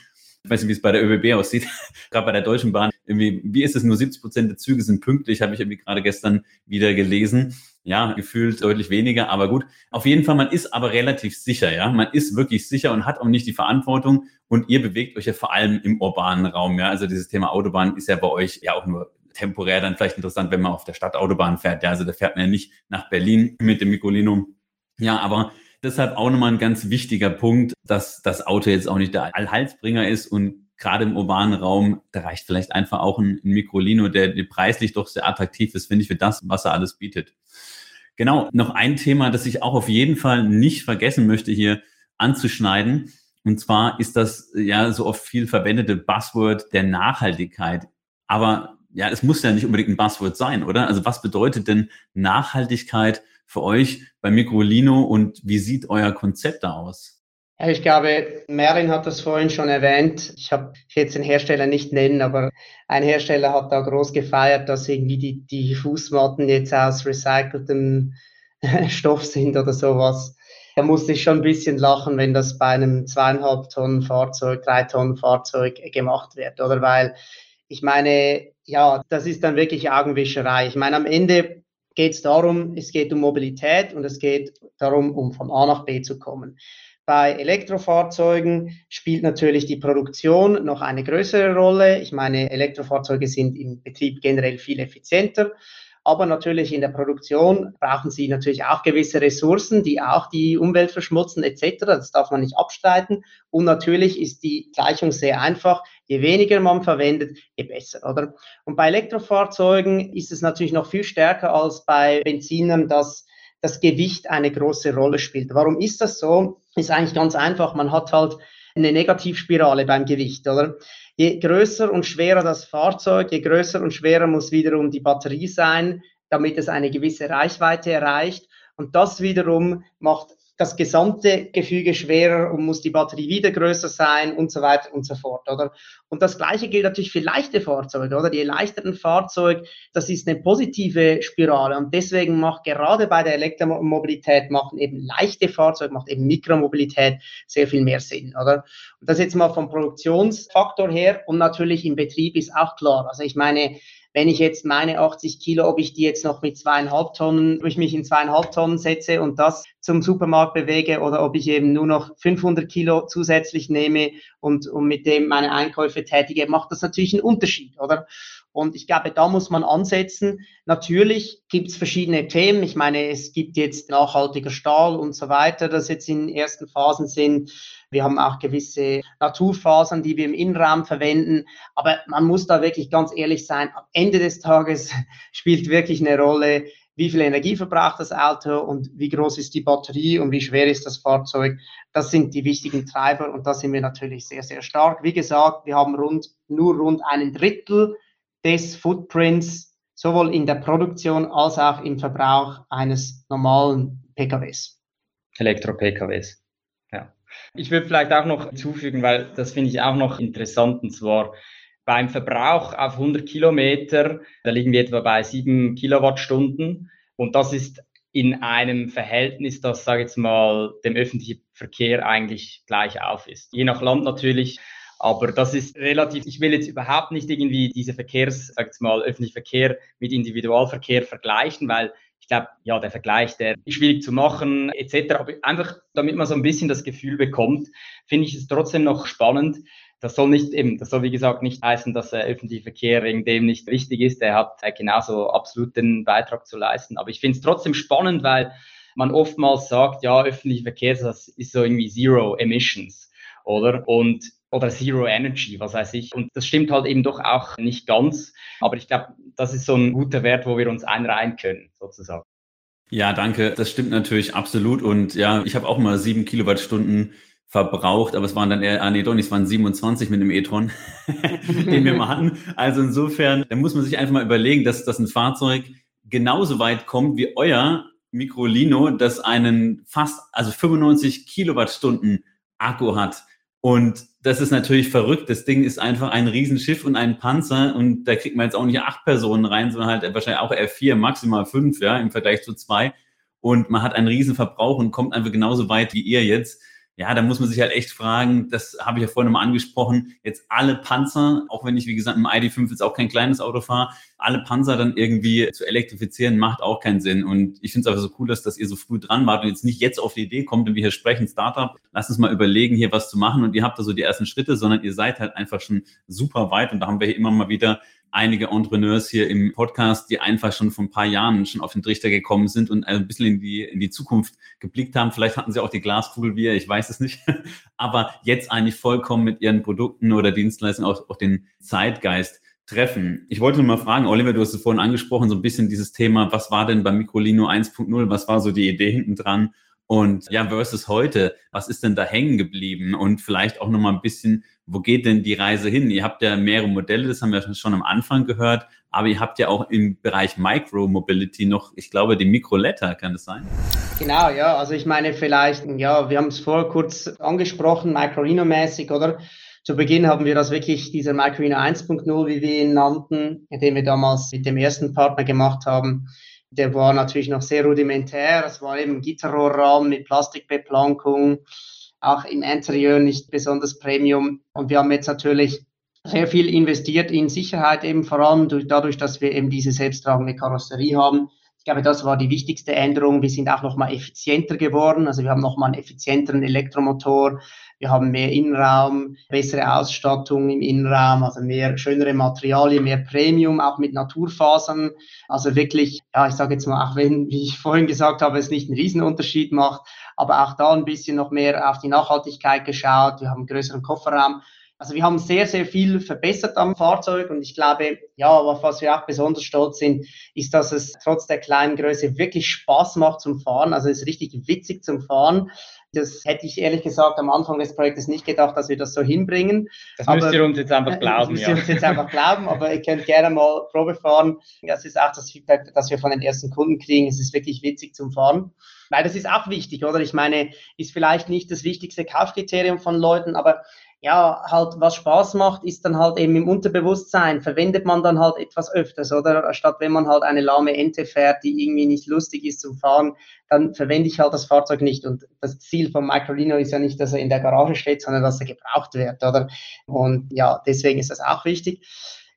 Ich weiß nicht, wie es bei der ÖBB aussieht. gerade bei der Deutschen Bahn, irgendwie, wie ist es, nur 70 Prozent der Züge sind pünktlich, habe ich irgendwie gerade gestern wieder gelesen ja, gefühlt deutlich weniger, aber gut. Auf jeden Fall, man ist aber relativ sicher, ja. Man ist wirklich sicher und hat auch nicht die Verantwortung und ihr bewegt euch ja vor allem im urbanen Raum, ja. Also dieses Thema Autobahn ist ja bei euch ja auch nur temporär dann vielleicht interessant, wenn man auf der Stadtautobahn fährt, ja. Also da fährt man ja nicht nach Berlin mit dem Micolino. Ja, aber deshalb auch nochmal ein ganz wichtiger Punkt, dass das Auto jetzt auch nicht der Allhalsbringer ist und gerade im urbanen Raum, da reicht vielleicht einfach auch ein, ein Microlino, der, der preislich doch sehr attraktiv ist, finde ich, für das, was er alles bietet. Genau, noch ein Thema, das ich auch auf jeden Fall nicht vergessen möchte hier anzuschneiden. Und zwar ist das ja so oft viel verwendete Buzzword der Nachhaltigkeit. Aber ja, es muss ja nicht unbedingt ein Buzzword sein, oder? Also was bedeutet denn Nachhaltigkeit für euch bei Microlino und wie sieht euer Konzept da aus? Ich glaube, Merlin hat das vorhin schon erwähnt. Ich habe jetzt den Hersteller nicht nennen, aber ein Hersteller hat da groß gefeiert, dass irgendwie die, die Fußmatten jetzt aus recyceltem Stoff sind oder sowas. Da musste ich schon ein bisschen lachen, wenn das bei einem zweieinhalb Tonnen Fahrzeug, drei Tonnen Fahrzeug gemacht wird, oder? Weil ich meine, ja, das ist dann wirklich Augenwischerei. Ich meine, am Ende geht es darum, es geht um Mobilität und es geht darum, um von A nach B zu kommen. Bei Elektrofahrzeugen spielt natürlich die Produktion noch eine größere Rolle. Ich meine, Elektrofahrzeuge sind im Betrieb generell viel effizienter. Aber natürlich in der Produktion brauchen sie natürlich auch gewisse Ressourcen, die auch die Umwelt verschmutzen etc. Das darf man nicht abstreiten. Und natürlich ist die Gleichung sehr einfach. Je weniger man verwendet, je besser, oder? Und bei Elektrofahrzeugen ist es natürlich noch viel stärker als bei Benzinern, dass das Gewicht eine große Rolle spielt. Warum ist das so? Ist eigentlich ganz einfach. Man hat halt eine Negativspirale beim Gewicht, oder? Je größer und schwerer das Fahrzeug, je größer und schwerer muss wiederum die Batterie sein, damit es eine gewisse Reichweite erreicht. Und das wiederum macht das gesamte Gefüge schwerer und muss die Batterie wieder größer sein und so weiter und so fort, oder? Und das Gleiche gilt natürlich für leichte Fahrzeuge, oder? Die leichteren Fahrzeuge, das ist eine positive Spirale und deswegen macht gerade bei der Elektromobilität machen eben leichte Fahrzeuge, macht eben Mikromobilität sehr viel mehr Sinn, oder? Und das jetzt mal vom Produktionsfaktor her und natürlich im Betrieb ist auch klar. Also ich meine, wenn ich jetzt meine 80 Kilo, ob ich die jetzt noch mit zweieinhalb Tonnen, ob ich mich in zweieinhalb Tonnen setze und das zum Supermarkt bewege oder ob ich eben nur noch 500 Kilo zusätzlich nehme und, und mit dem meine Einkäufe tätige, macht das natürlich einen Unterschied, oder? Und ich glaube, da muss man ansetzen. Natürlich gibt es verschiedene Themen. Ich meine, es gibt jetzt nachhaltiger Stahl und so weiter, das jetzt in ersten Phasen sind. Wir haben auch gewisse Naturfasern, die wir im Innenraum verwenden. Aber man muss da wirklich ganz ehrlich sein. Am Ende des Tages spielt wirklich eine Rolle, wie viel Energie verbraucht das Auto und wie groß ist die Batterie und wie schwer ist das Fahrzeug. Das sind die wichtigen Treiber und da sind wir natürlich sehr, sehr stark. Wie gesagt, wir haben rund, nur rund einen Drittel des Footprints sowohl in der Produktion als auch im Verbrauch eines normalen PKWs. Elektro-PKWs. Ich würde vielleicht auch noch zufügen, weil das finde ich auch noch interessant, und zwar beim Verbrauch auf 100 Kilometer, da liegen wir etwa bei 7 Kilowattstunden und das ist in einem Verhältnis, das, sage ich jetzt mal, dem öffentlichen Verkehr eigentlich gleich auf ist. Je nach Land natürlich, aber das ist relativ, ich will jetzt überhaupt nicht irgendwie diese Verkehrs, sag ich mal, öffentlichen Verkehr mit Individualverkehr vergleichen, weil ich glaube, ja, der Vergleich, der ist schwierig zu machen, etc. Aber einfach, damit man so ein bisschen das Gefühl bekommt, finde ich es trotzdem noch spannend. Das soll nicht eben, das soll wie gesagt nicht heißen, dass der öffentliche Verkehr in dem nicht wichtig ist. Er hat genauso absolut den Beitrag zu leisten. Aber ich finde es trotzdem spannend, weil man oftmals sagt, ja, öffentlicher Verkehr, das ist so irgendwie Zero Emissions, oder? Und oder Zero Energy, was weiß ich. Und das stimmt halt eben doch auch nicht ganz. Aber ich glaube, das ist so ein guter Wert, wo wir uns einreihen können, sozusagen. Ja, danke. Das stimmt natürlich absolut. Und ja, ich habe auch mal sieben Kilowattstunden verbraucht, aber es waren dann eher, ah nee, doch nicht, es waren 27 mit dem e-tron, den wir mal hatten. Also insofern, da muss man sich einfach mal überlegen, dass, dass ein Fahrzeug genauso weit kommt wie euer Microlino, das einen fast, also 95 Kilowattstunden Akku hat. Und das ist natürlich verrückt. Das Ding ist einfach ein Riesenschiff und ein Panzer und da kriegt man jetzt auch nicht acht Personen rein, sondern halt wahrscheinlich auch eher vier, maximal fünf, ja, im Vergleich zu zwei. Und man hat einen Riesenverbrauch und kommt einfach genauso weit wie ihr jetzt ja, da muss man sich halt echt fragen, das habe ich ja vorhin mal angesprochen, jetzt alle Panzer, auch wenn ich, wie gesagt, im ID5 jetzt auch kein kleines Auto fahre, alle Panzer dann irgendwie zu elektrifizieren, macht auch keinen Sinn. Und ich finde es einfach so cool, dass, dass ihr so früh dran wart und jetzt nicht jetzt auf die Idee kommt, wenn wir hier sprechen, Startup, lasst uns mal überlegen, hier was zu machen und ihr habt da so die ersten Schritte, sondern ihr seid halt einfach schon super weit und da haben wir hier immer mal wieder einige Entrepreneurs hier im Podcast, die einfach schon vor ein paar Jahren schon auf den Trichter gekommen sind und ein bisschen in die, in die Zukunft geblickt haben. Vielleicht hatten sie auch die Glaskugel wie ich weiß es nicht. Aber jetzt eigentlich vollkommen mit ihren Produkten oder Dienstleistungen auch, auch den Zeitgeist treffen. Ich wollte nur mal fragen, Oliver, du hast es vorhin angesprochen, so ein bisschen dieses Thema, was war denn beim Microlino 1.0? Was war so die Idee hinten dran? Und ja, versus heute, was ist denn da hängen geblieben? Und vielleicht auch nochmal ein bisschen, wo geht denn die Reise hin? Ihr habt ja mehrere Modelle, das haben wir schon am Anfang gehört, aber ihr habt ja auch im Bereich Micro-Mobility noch, ich glaube, die Mikroletter, kann das sein? Genau, ja, also ich meine vielleicht, ja, wir haben es vorher kurz angesprochen, Microrino-mäßig, oder? Zu Beginn haben wir das wirklich, dieser Microrino 1.0, wie wir ihn nannten, den wir damals mit dem ersten Partner gemacht haben, der war natürlich noch sehr rudimentär. Es war eben Gitterrohrrahmen mit Plastikbeplankung, auch im Interieur nicht besonders Premium. Und wir haben jetzt natürlich sehr viel investiert in Sicherheit, eben vor allem durch, dadurch, dass wir eben diese selbsttragende Karosserie haben. Ich glaube, das war die wichtigste Änderung. Wir sind auch nochmal effizienter geworden. Also wir haben nochmal einen effizienteren Elektromotor. Wir haben mehr Innenraum, bessere Ausstattung im Innenraum, also mehr schönere Materialien, mehr Premium, auch mit Naturfasern. Also wirklich, ja, ich sage jetzt mal, auch wenn, wie ich vorhin gesagt habe, es nicht einen Riesenunterschied macht, aber auch da ein bisschen noch mehr auf die Nachhaltigkeit geschaut. Wir haben einen größeren Kofferraum. Also wir haben sehr, sehr viel verbessert am Fahrzeug und ich glaube, ja, auf was wir auch besonders stolz sind, ist, dass es trotz der kleinen Größe wirklich Spaß macht zum Fahren. Also es ist richtig witzig zum Fahren. Das hätte ich ehrlich gesagt am Anfang des Projektes nicht gedacht, dass wir das so hinbringen. Das aber, müsst ihr uns jetzt einfach glauben. Das müsst ihr uns jetzt einfach glauben, aber ihr könnt gerne mal Probe fahren. Das ist auch das Feedback, das wir von den ersten Kunden kriegen. Es ist wirklich witzig zum Fahren. Weil das ist auch wichtig, oder? Ich meine, ist vielleicht nicht das wichtigste Kaufkriterium von Leuten, aber ja, halt, was Spaß macht, ist dann halt eben im Unterbewusstsein, verwendet man dann halt etwas öfters, oder? Statt wenn man halt eine lahme Ente fährt, die irgendwie nicht lustig ist zum Fahren, dann verwende ich halt das Fahrzeug nicht. Und das Ziel von Microlino ist ja nicht, dass er in der Garage steht, sondern dass er gebraucht wird, oder? Und ja, deswegen ist das auch wichtig.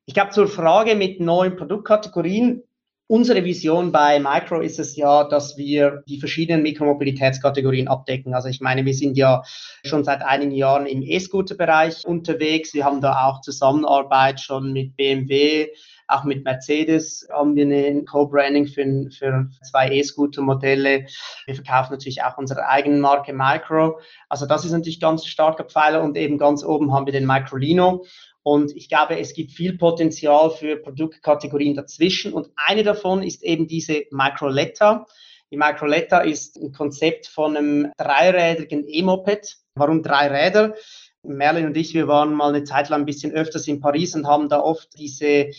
Ich glaube, zur Frage mit neuen Produktkategorien, Unsere Vision bei Micro ist es ja, dass wir die verschiedenen Mikromobilitätskategorien abdecken. Also ich meine, wir sind ja schon seit einigen Jahren im E-Scooter-Bereich unterwegs. Wir haben da auch Zusammenarbeit schon mit BMW, auch mit Mercedes haben wir ein Co-Branding für, für zwei E-Scooter-Modelle. Wir verkaufen natürlich auch unsere eigene Marke Micro. Also das ist natürlich ganz starker Pfeiler und eben ganz oben haben wir den Microlino. Und ich glaube, es gibt viel Potenzial für Produktkategorien dazwischen. Und eine davon ist eben diese Microletta. Die Microletta ist ein Konzept von einem dreirädrigen E-Moped. Warum drei Räder? Merlin und ich, wir waren mal eine Zeit lang ein bisschen öfters in Paris und haben da oft diese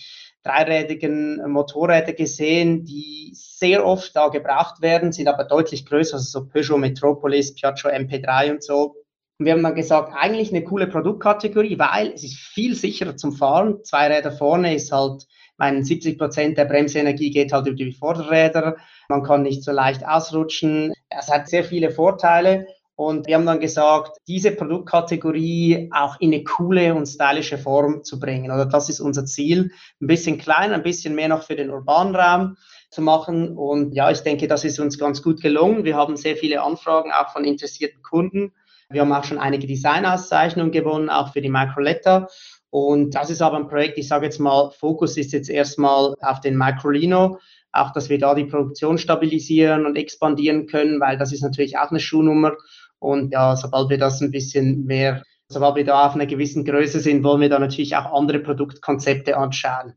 dreirädigen Motorräder gesehen, die sehr oft da gebraucht werden, sind aber deutlich größer, also so Peugeot Metropolis, Piaggio MP3 und so. Und wir haben dann gesagt, eigentlich eine coole Produktkategorie, weil es ist viel sicherer zum Fahren. Zwei Räder vorne ist halt, mein 70 Prozent der Bremsenergie geht halt über die Vorderräder. Man kann nicht so leicht ausrutschen. Es hat sehr viele Vorteile. Und wir haben dann gesagt, diese Produktkategorie auch in eine coole und stylische Form zu bringen. Oder das ist unser Ziel. Ein bisschen kleiner, ein bisschen mehr noch für den urbanen Raum zu machen. Und ja, ich denke, das ist uns ganz gut gelungen. Wir haben sehr viele Anfragen auch von interessierten Kunden. Wir haben auch schon einige Designauszeichnungen gewonnen, auch für die Microletta. Und das ist aber ein Projekt, ich sage jetzt mal, Fokus ist jetzt erstmal auf den Microlino, auch dass wir da die Produktion stabilisieren und expandieren können, weil das ist natürlich auch eine Schuhnummer. Und ja, sobald wir das ein bisschen mehr sobald wir da auf einer gewissen Größe sind, wollen wir da natürlich auch andere Produktkonzepte anschauen.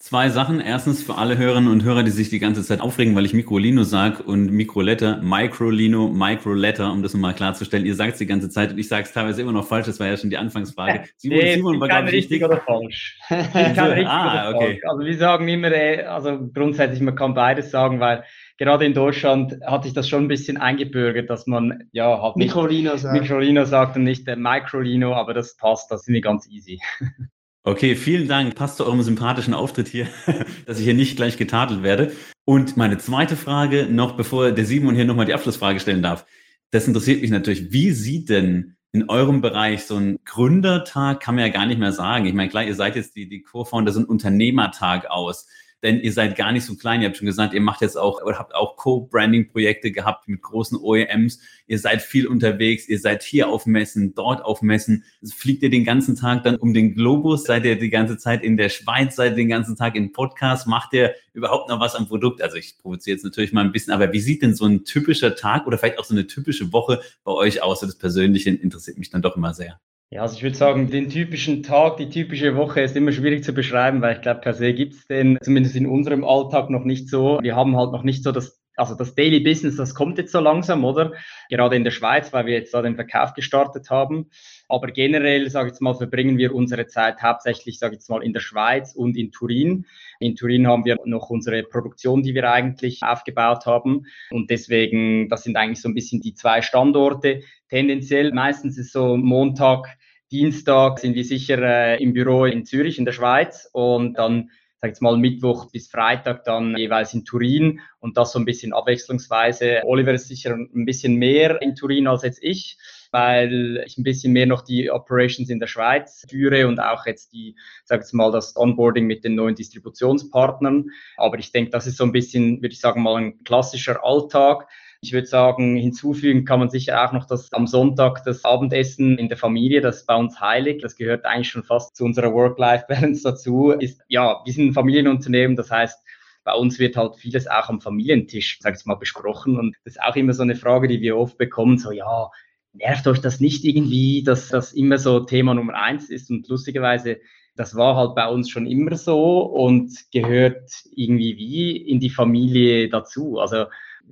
Zwei Sachen. Erstens für alle Hörerinnen und Hörer, die sich die ganze Zeit aufregen, weil ich Mikrolino sage und Mikroletter, Microlino, Microletter, um das nochmal klarzustellen. Ihr sagt es die ganze Zeit und ich sage es teilweise immer noch falsch. Das war ja schon die Anfangsfrage. Simon, nee, Simon war, glaube ich, richtig oder falsch. Ich kann richtig ah, oder okay. falsch. Also wir sagen immer, äh, also grundsätzlich, man kann beides sagen, weil gerade in Deutschland hat sich das schon ein bisschen eingebürgert, dass man ja halt Microlino sagt. Microlino sagt und nicht der Microlino, aber das passt, das sind wir ganz easy. Okay, vielen Dank. Passt zu eurem sympathischen Auftritt hier, dass ich hier nicht gleich getadelt werde. Und meine zweite Frage, noch bevor der Simon hier nochmal die Abschlussfrage stellen darf. Das interessiert mich natürlich. Wie sieht denn in eurem Bereich so ein Gründertag, kann man ja gar nicht mehr sagen. Ich meine, klar, ihr seid jetzt die, die Co-Founder, so ein Unternehmertag aus denn ihr seid gar nicht so klein. Ihr habt schon gesagt, ihr macht jetzt auch oder habt auch Co-Branding-Projekte gehabt mit großen OEMs. Ihr seid viel unterwegs, ihr seid hier auf Messen, dort auf Messen. Fliegt ihr den ganzen Tag dann um den Globus? Seid ihr die ganze Zeit in der Schweiz? Seid ihr den ganzen Tag in Podcasts? Macht ihr überhaupt noch was am Produkt? Also ich provoziere jetzt natürlich mal ein bisschen, aber wie sieht denn so ein typischer Tag oder vielleicht auch so eine typische Woche bei euch aus? Das Persönliche interessiert mich dann doch immer sehr. Ja, also ich würde sagen, den typischen Tag, die typische Woche ist immer schwierig zu beschreiben, weil ich glaube, per se gibt es den zumindest in unserem Alltag noch nicht so. Wir haben halt noch nicht so das, also das Daily Business, das kommt jetzt so langsam, oder? Gerade in der Schweiz, weil wir jetzt da den Verkauf gestartet haben. Aber generell, sage ich jetzt mal, verbringen wir unsere Zeit hauptsächlich, sage ich jetzt mal, in der Schweiz und in Turin. In Turin haben wir noch unsere Produktion, die wir eigentlich aufgebaut haben. Und deswegen, das sind eigentlich so ein bisschen die zwei Standorte. Tendenziell, meistens ist so Montag, Dienstag sind wir sicher äh, im Büro in Zürich in der Schweiz und dann sag ich mal, Mittwoch bis Freitag dann jeweils in Turin und das so ein bisschen abwechslungsweise. Oliver ist sicher ein bisschen mehr in Turin als jetzt ich, weil ich ein bisschen mehr noch die Operations in der Schweiz führe und auch jetzt die, sag ich mal, das Onboarding mit den neuen Distributionspartnern. Aber ich denke, das ist so ein bisschen, würde ich sagen, mal ein klassischer Alltag. Ich würde sagen, hinzufügen kann man sicher auch noch das am Sonntag das Abendessen in der Familie, das ist bei uns heilig. Das gehört eigentlich schon fast zu unserer Work-Life-Balance dazu. Ist, ja, wir sind ein Familienunternehmen, das heißt, bei uns wird halt vieles auch am Familientisch, sag ich mal, besprochen. Und das ist auch immer so eine Frage, die wir oft bekommen, so, ja, nervt euch das nicht irgendwie, dass das immer so Thema Nummer eins ist? Und lustigerweise, das war halt bei uns schon immer so und gehört irgendwie wie in die Familie dazu. Also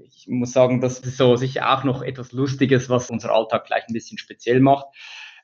ich muss sagen, das ist so sicher auch noch etwas Lustiges, was unser Alltag gleich ein bisschen speziell macht.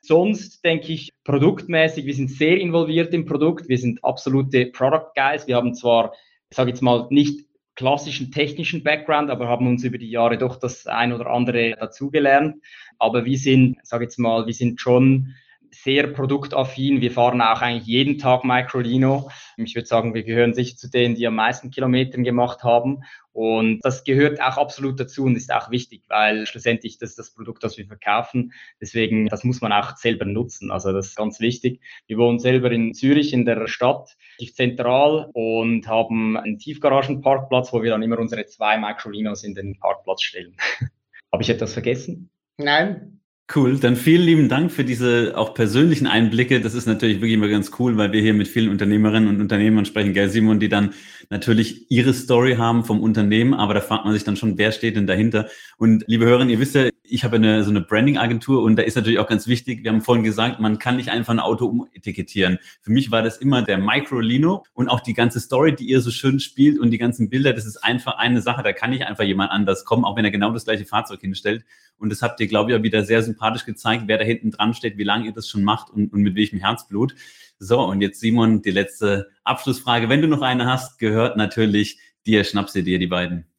Sonst denke ich, produktmäßig, wir sind sehr involviert im Produkt. Wir sind absolute Product Guys. Wir haben zwar, ich sage jetzt mal, nicht klassischen technischen Background, aber haben uns über die Jahre doch das ein oder andere dazugelernt. Aber wir sind, sage jetzt mal, wir sind schon sehr produktaffin. Wir fahren auch eigentlich jeden Tag Microlino. Ich würde sagen, wir gehören sicher zu denen, die am meisten Kilometern gemacht haben. Und das gehört auch absolut dazu und ist auch wichtig, weil schlussendlich das ist das Produkt, das wir verkaufen. Deswegen, das muss man auch selber nutzen. Also das ist ganz wichtig. Wir wohnen selber in Zürich in der Stadt, zentral und haben einen Tiefgaragenparkplatz, wo wir dann immer unsere zwei Microlinos in den Parkplatz stellen. Habe ich etwas vergessen? Nein, Cool, dann vielen lieben Dank für diese auch persönlichen Einblicke. Das ist natürlich wirklich immer ganz cool, weil wir hier mit vielen Unternehmerinnen und Unternehmern sprechen, gell, Simon, die dann natürlich ihre Story haben vom Unternehmen, aber da fragt man sich dann schon, wer steht denn dahinter? Und liebe Hörerinnen, ihr wisst ja, ich habe eine, so eine Branding-Agentur und da ist natürlich auch ganz wichtig, wir haben vorhin gesagt, man kann nicht einfach ein Auto umetikettieren. Für mich war das immer der Micro-Lino und auch die ganze Story, die ihr so schön spielt und die ganzen Bilder, das ist einfach eine Sache, da kann nicht einfach jemand anders kommen, auch wenn er genau das gleiche Fahrzeug hinstellt. Und das habt ihr, glaube ich, auch wieder sehr sympathisch gezeigt, wer da hinten dran steht, wie lange ihr das schon macht und, und mit welchem Herzblut. So, und jetzt Simon, die letzte Abschlussfrage. Wenn du noch eine hast, gehört natürlich dir, schnapp sie dir die beiden.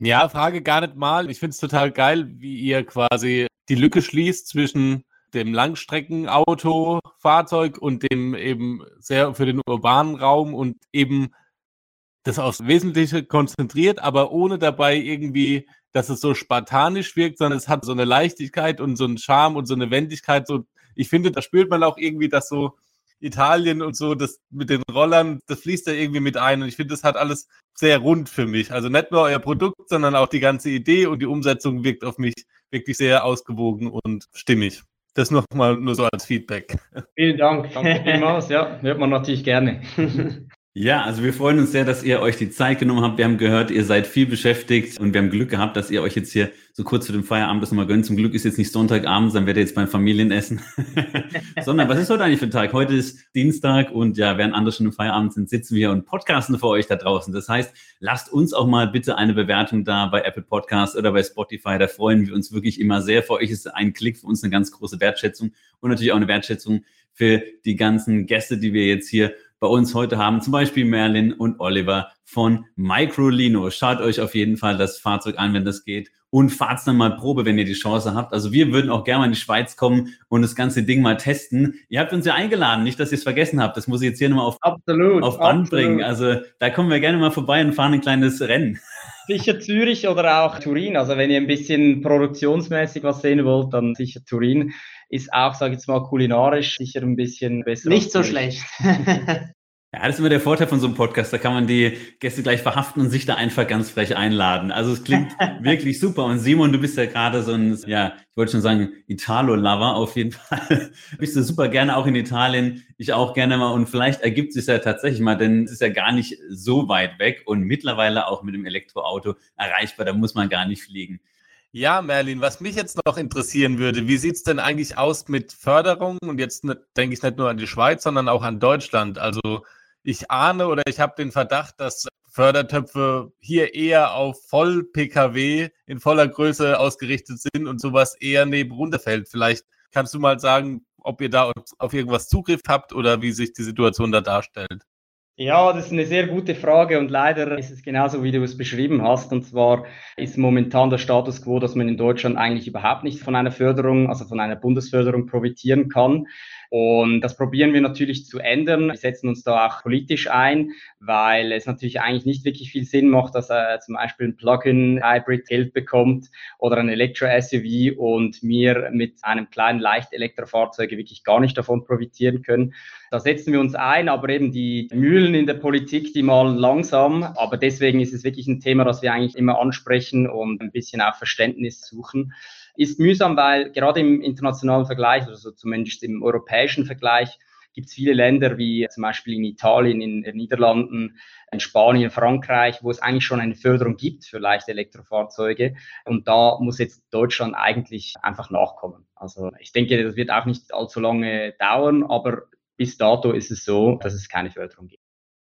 Ja, Frage gar nicht mal. Ich finde es total geil, wie ihr quasi die Lücke schließt zwischen dem Langstreckenauto, Fahrzeug und dem eben sehr für den urbanen Raum und eben das aufs Wesentliche konzentriert, aber ohne dabei irgendwie dass es so spartanisch wirkt, sondern es hat so eine Leichtigkeit und so einen Charme und so eine Wendigkeit. So, ich finde, da spürt man auch irgendwie, dass so Italien und so, das mit den Rollern, das fließt da irgendwie mit ein. Und ich finde, das hat alles sehr rund für mich. Also nicht nur euer Produkt, sondern auch die ganze Idee und die Umsetzung wirkt auf mich wirklich sehr ausgewogen und stimmig. Das nochmal nur so als Feedback. Vielen Dank. Danke vielmals. Ja, hört man natürlich gerne. Ja, also wir freuen uns sehr, dass ihr euch die Zeit genommen habt. Wir haben gehört, ihr seid viel beschäftigt und wir haben Glück gehabt, dass ihr euch jetzt hier so kurz vor dem Feierabend das nochmal gönnt. Zum Glück ist jetzt nicht Sonntagabend, dann werdet ihr jetzt beim Familienessen. Sondern was ist heute eigentlich für ein Tag? Heute ist Dienstag und ja, während andere schon im Feierabend sind, sitzen wir und podcasten für euch da draußen. Das heißt, lasst uns auch mal bitte eine Bewertung da bei Apple Podcasts oder bei Spotify. Da freuen wir uns wirklich immer sehr. Für euch ist ein Klick für uns eine ganz große Wertschätzung und natürlich auch eine Wertschätzung für die ganzen Gäste, die wir jetzt hier bei uns heute haben, zum Beispiel Merlin und Oliver von Microlino. Schaut euch auf jeden Fall das Fahrzeug an, wenn das geht und fahrt dann mal Probe, wenn ihr die Chance habt. Also wir würden auch gerne mal in die Schweiz kommen und das ganze Ding mal testen. Ihr habt uns ja eingeladen, nicht, dass ihr es vergessen habt. Das muss ich jetzt hier nochmal auf, absolut, auf Band absolut. bringen. Also da kommen wir gerne mal vorbei und fahren ein kleines Rennen. Sicher Zürich oder auch Turin. Also wenn ihr ein bisschen produktionsmäßig was sehen wollt, dann sicher Turin ist auch, sage ich jetzt mal, kulinarisch sicher ein bisschen besser. Nicht so schlecht. Ja, das ist immer der Vorteil von so einem Podcast. Da kann man die Gäste gleich verhaften und sich da einfach ganz frech einladen. Also es klingt wirklich super. Und Simon, du bist ja gerade so ein, ja, ich wollte schon sagen, Italo-Lover auf jeden Fall. bist du super gerne auch in Italien. Ich auch gerne mal. Und vielleicht ergibt es sich ja tatsächlich mal, denn es ist ja gar nicht so weit weg und mittlerweile auch mit dem Elektroauto erreichbar. Da muss man gar nicht fliegen. Ja, Merlin, was mich jetzt noch interessieren würde, wie sieht es denn eigentlich aus mit Förderung? Und jetzt ne, denke ich nicht nur an die Schweiz, sondern auch an Deutschland. Also ich ahne oder ich habe den Verdacht, dass Fördertöpfe hier eher auf Voll-Pkw in voller Größe ausgerichtet sind und sowas eher neben runterfällt. Vielleicht kannst du mal sagen, ob ihr da auf irgendwas Zugriff habt oder wie sich die Situation da darstellt. Ja, das ist eine sehr gute Frage und leider ist es genauso, wie du es beschrieben hast. Und zwar ist momentan der Status quo, dass man in Deutschland eigentlich überhaupt nicht von einer Förderung, also von einer Bundesförderung profitieren kann. Und das probieren wir natürlich zu ändern. Wir setzen uns da auch politisch ein, weil es natürlich eigentlich nicht wirklich viel Sinn macht, dass äh, zum Beispiel ein Plug-in-Hybrid Geld bekommt oder ein Elektro-SUV und wir mit einem kleinen Leicht-Elektrofahrzeug wirklich gar nicht davon profitieren können. Da setzen wir uns ein, aber eben die Mühlen in der Politik, die malen langsam. Aber deswegen ist es wirklich ein Thema, das wir eigentlich immer ansprechen und ein bisschen auch Verständnis suchen ist mühsam, weil gerade im internationalen Vergleich, also zumindest im europäischen Vergleich, gibt es viele Länder wie zum Beispiel in Italien, in den Niederlanden, in Spanien, Frankreich, wo es eigentlich schon eine Förderung gibt für leichte Elektrofahrzeuge. Und da muss jetzt Deutschland eigentlich einfach nachkommen. Also ich denke, das wird auch nicht allzu lange dauern, aber bis dato ist es so, dass es keine Förderung gibt.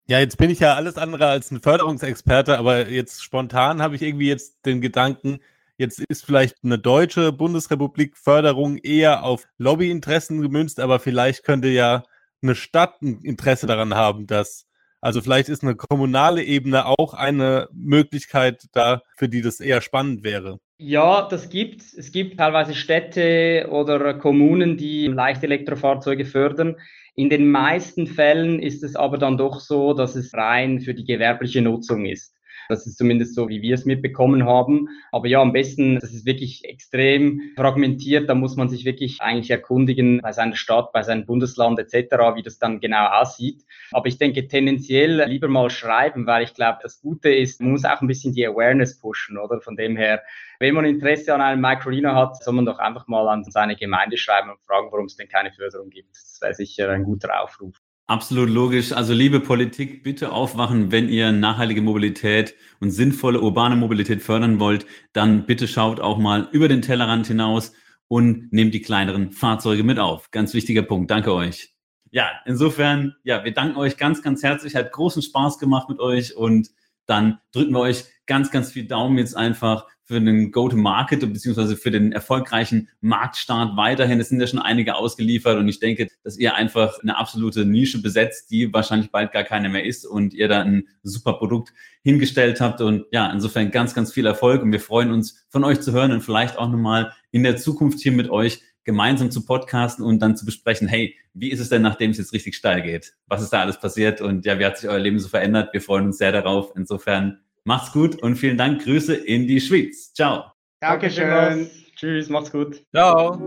Ja, jetzt bin ich ja alles andere als ein Förderungsexperte, aber jetzt spontan habe ich irgendwie jetzt den Gedanken, Jetzt ist vielleicht eine deutsche Bundesrepublik Förderung eher auf Lobbyinteressen gemünzt, aber vielleicht könnte ja eine Stadt ein Interesse daran haben, dass, also vielleicht ist eine kommunale Ebene auch eine Möglichkeit da, für die das eher spannend wäre. Ja, das gibt es. Es gibt teilweise Städte oder Kommunen, die leichte Elektrofahrzeuge fördern. In den meisten Fällen ist es aber dann doch so, dass es rein für die gewerbliche Nutzung ist. Das ist zumindest so, wie wir es mitbekommen haben. Aber ja, am besten, das ist wirklich extrem fragmentiert. Da muss man sich wirklich eigentlich erkundigen bei seiner Stadt, bei seinem Bundesland etc., wie das dann genau aussieht. Aber ich denke tendenziell lieber mal schreiben, weil ich glaube, das Gute ist, man muss auch ein bisschen die Awareness pushen, oder? Von dem her, wenn man Interesse an einem Microlino hat, soll man doch einfach mal an seine Gemeinde schreiben und fragen, warum es denn keine Förderung gibt. Das wäre sicher ein guter Aufruf. Absolut logisch. Also liebe Politik, bitte aufwachen, wenn ihr nachhaltige Mobilität und sinnvolle urbane Mobilität fördern wollt, dann bitte schaut auch mal über den Tellerrand hinaus und nehmt die kleineren Fahrzeuge mit auf. Ganz wichtiger Punkt. Danke euch. Ja, insofern, ja, wir danken euch ganz, ganz herzlich. Hat großen Spaß gemacht mit euch und dann drücken wir euch ganz, ganz viel Daumen jetzt einfach für den Go-to-Market beziehungsweise für den erfolgreichen Marktstart weiterhin. Es sind ja schon einige ausgeliefert und ich denke, dass ihr einfach eine absolute Nische besetzt, die wahrscheinlich bald gar keine mehr ist und ihr da ein super Produkt hingestellt habt. Und ja, insofern ganz, ganz viel Erfolg und wir freuen uns von euch zu hören und vielleicht auch nochmal in der Zukunft hier mit euch gemeinsam zu podcasten und dann zu besprechen, hey, wie ist es denn, nachdem es jetzt richtig steil geht? Was ist da alles passiert? Und ja, wie hat sich euer Leben so verändert? Wir freuen uns sehr darauf. Insofern Macht's gut und vielen Dank. Grüße in die Schweiz. Ciao. Dankeschön. Tschüss, macht's gut. Ciao.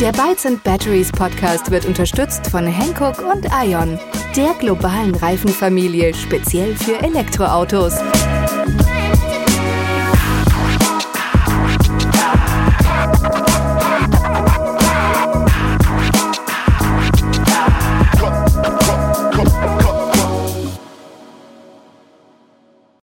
Der Bytes and Batteries Podcast wird unterstützt von Hankook und Ion, der globalen Reifenfamilie speziell für Elektroautos.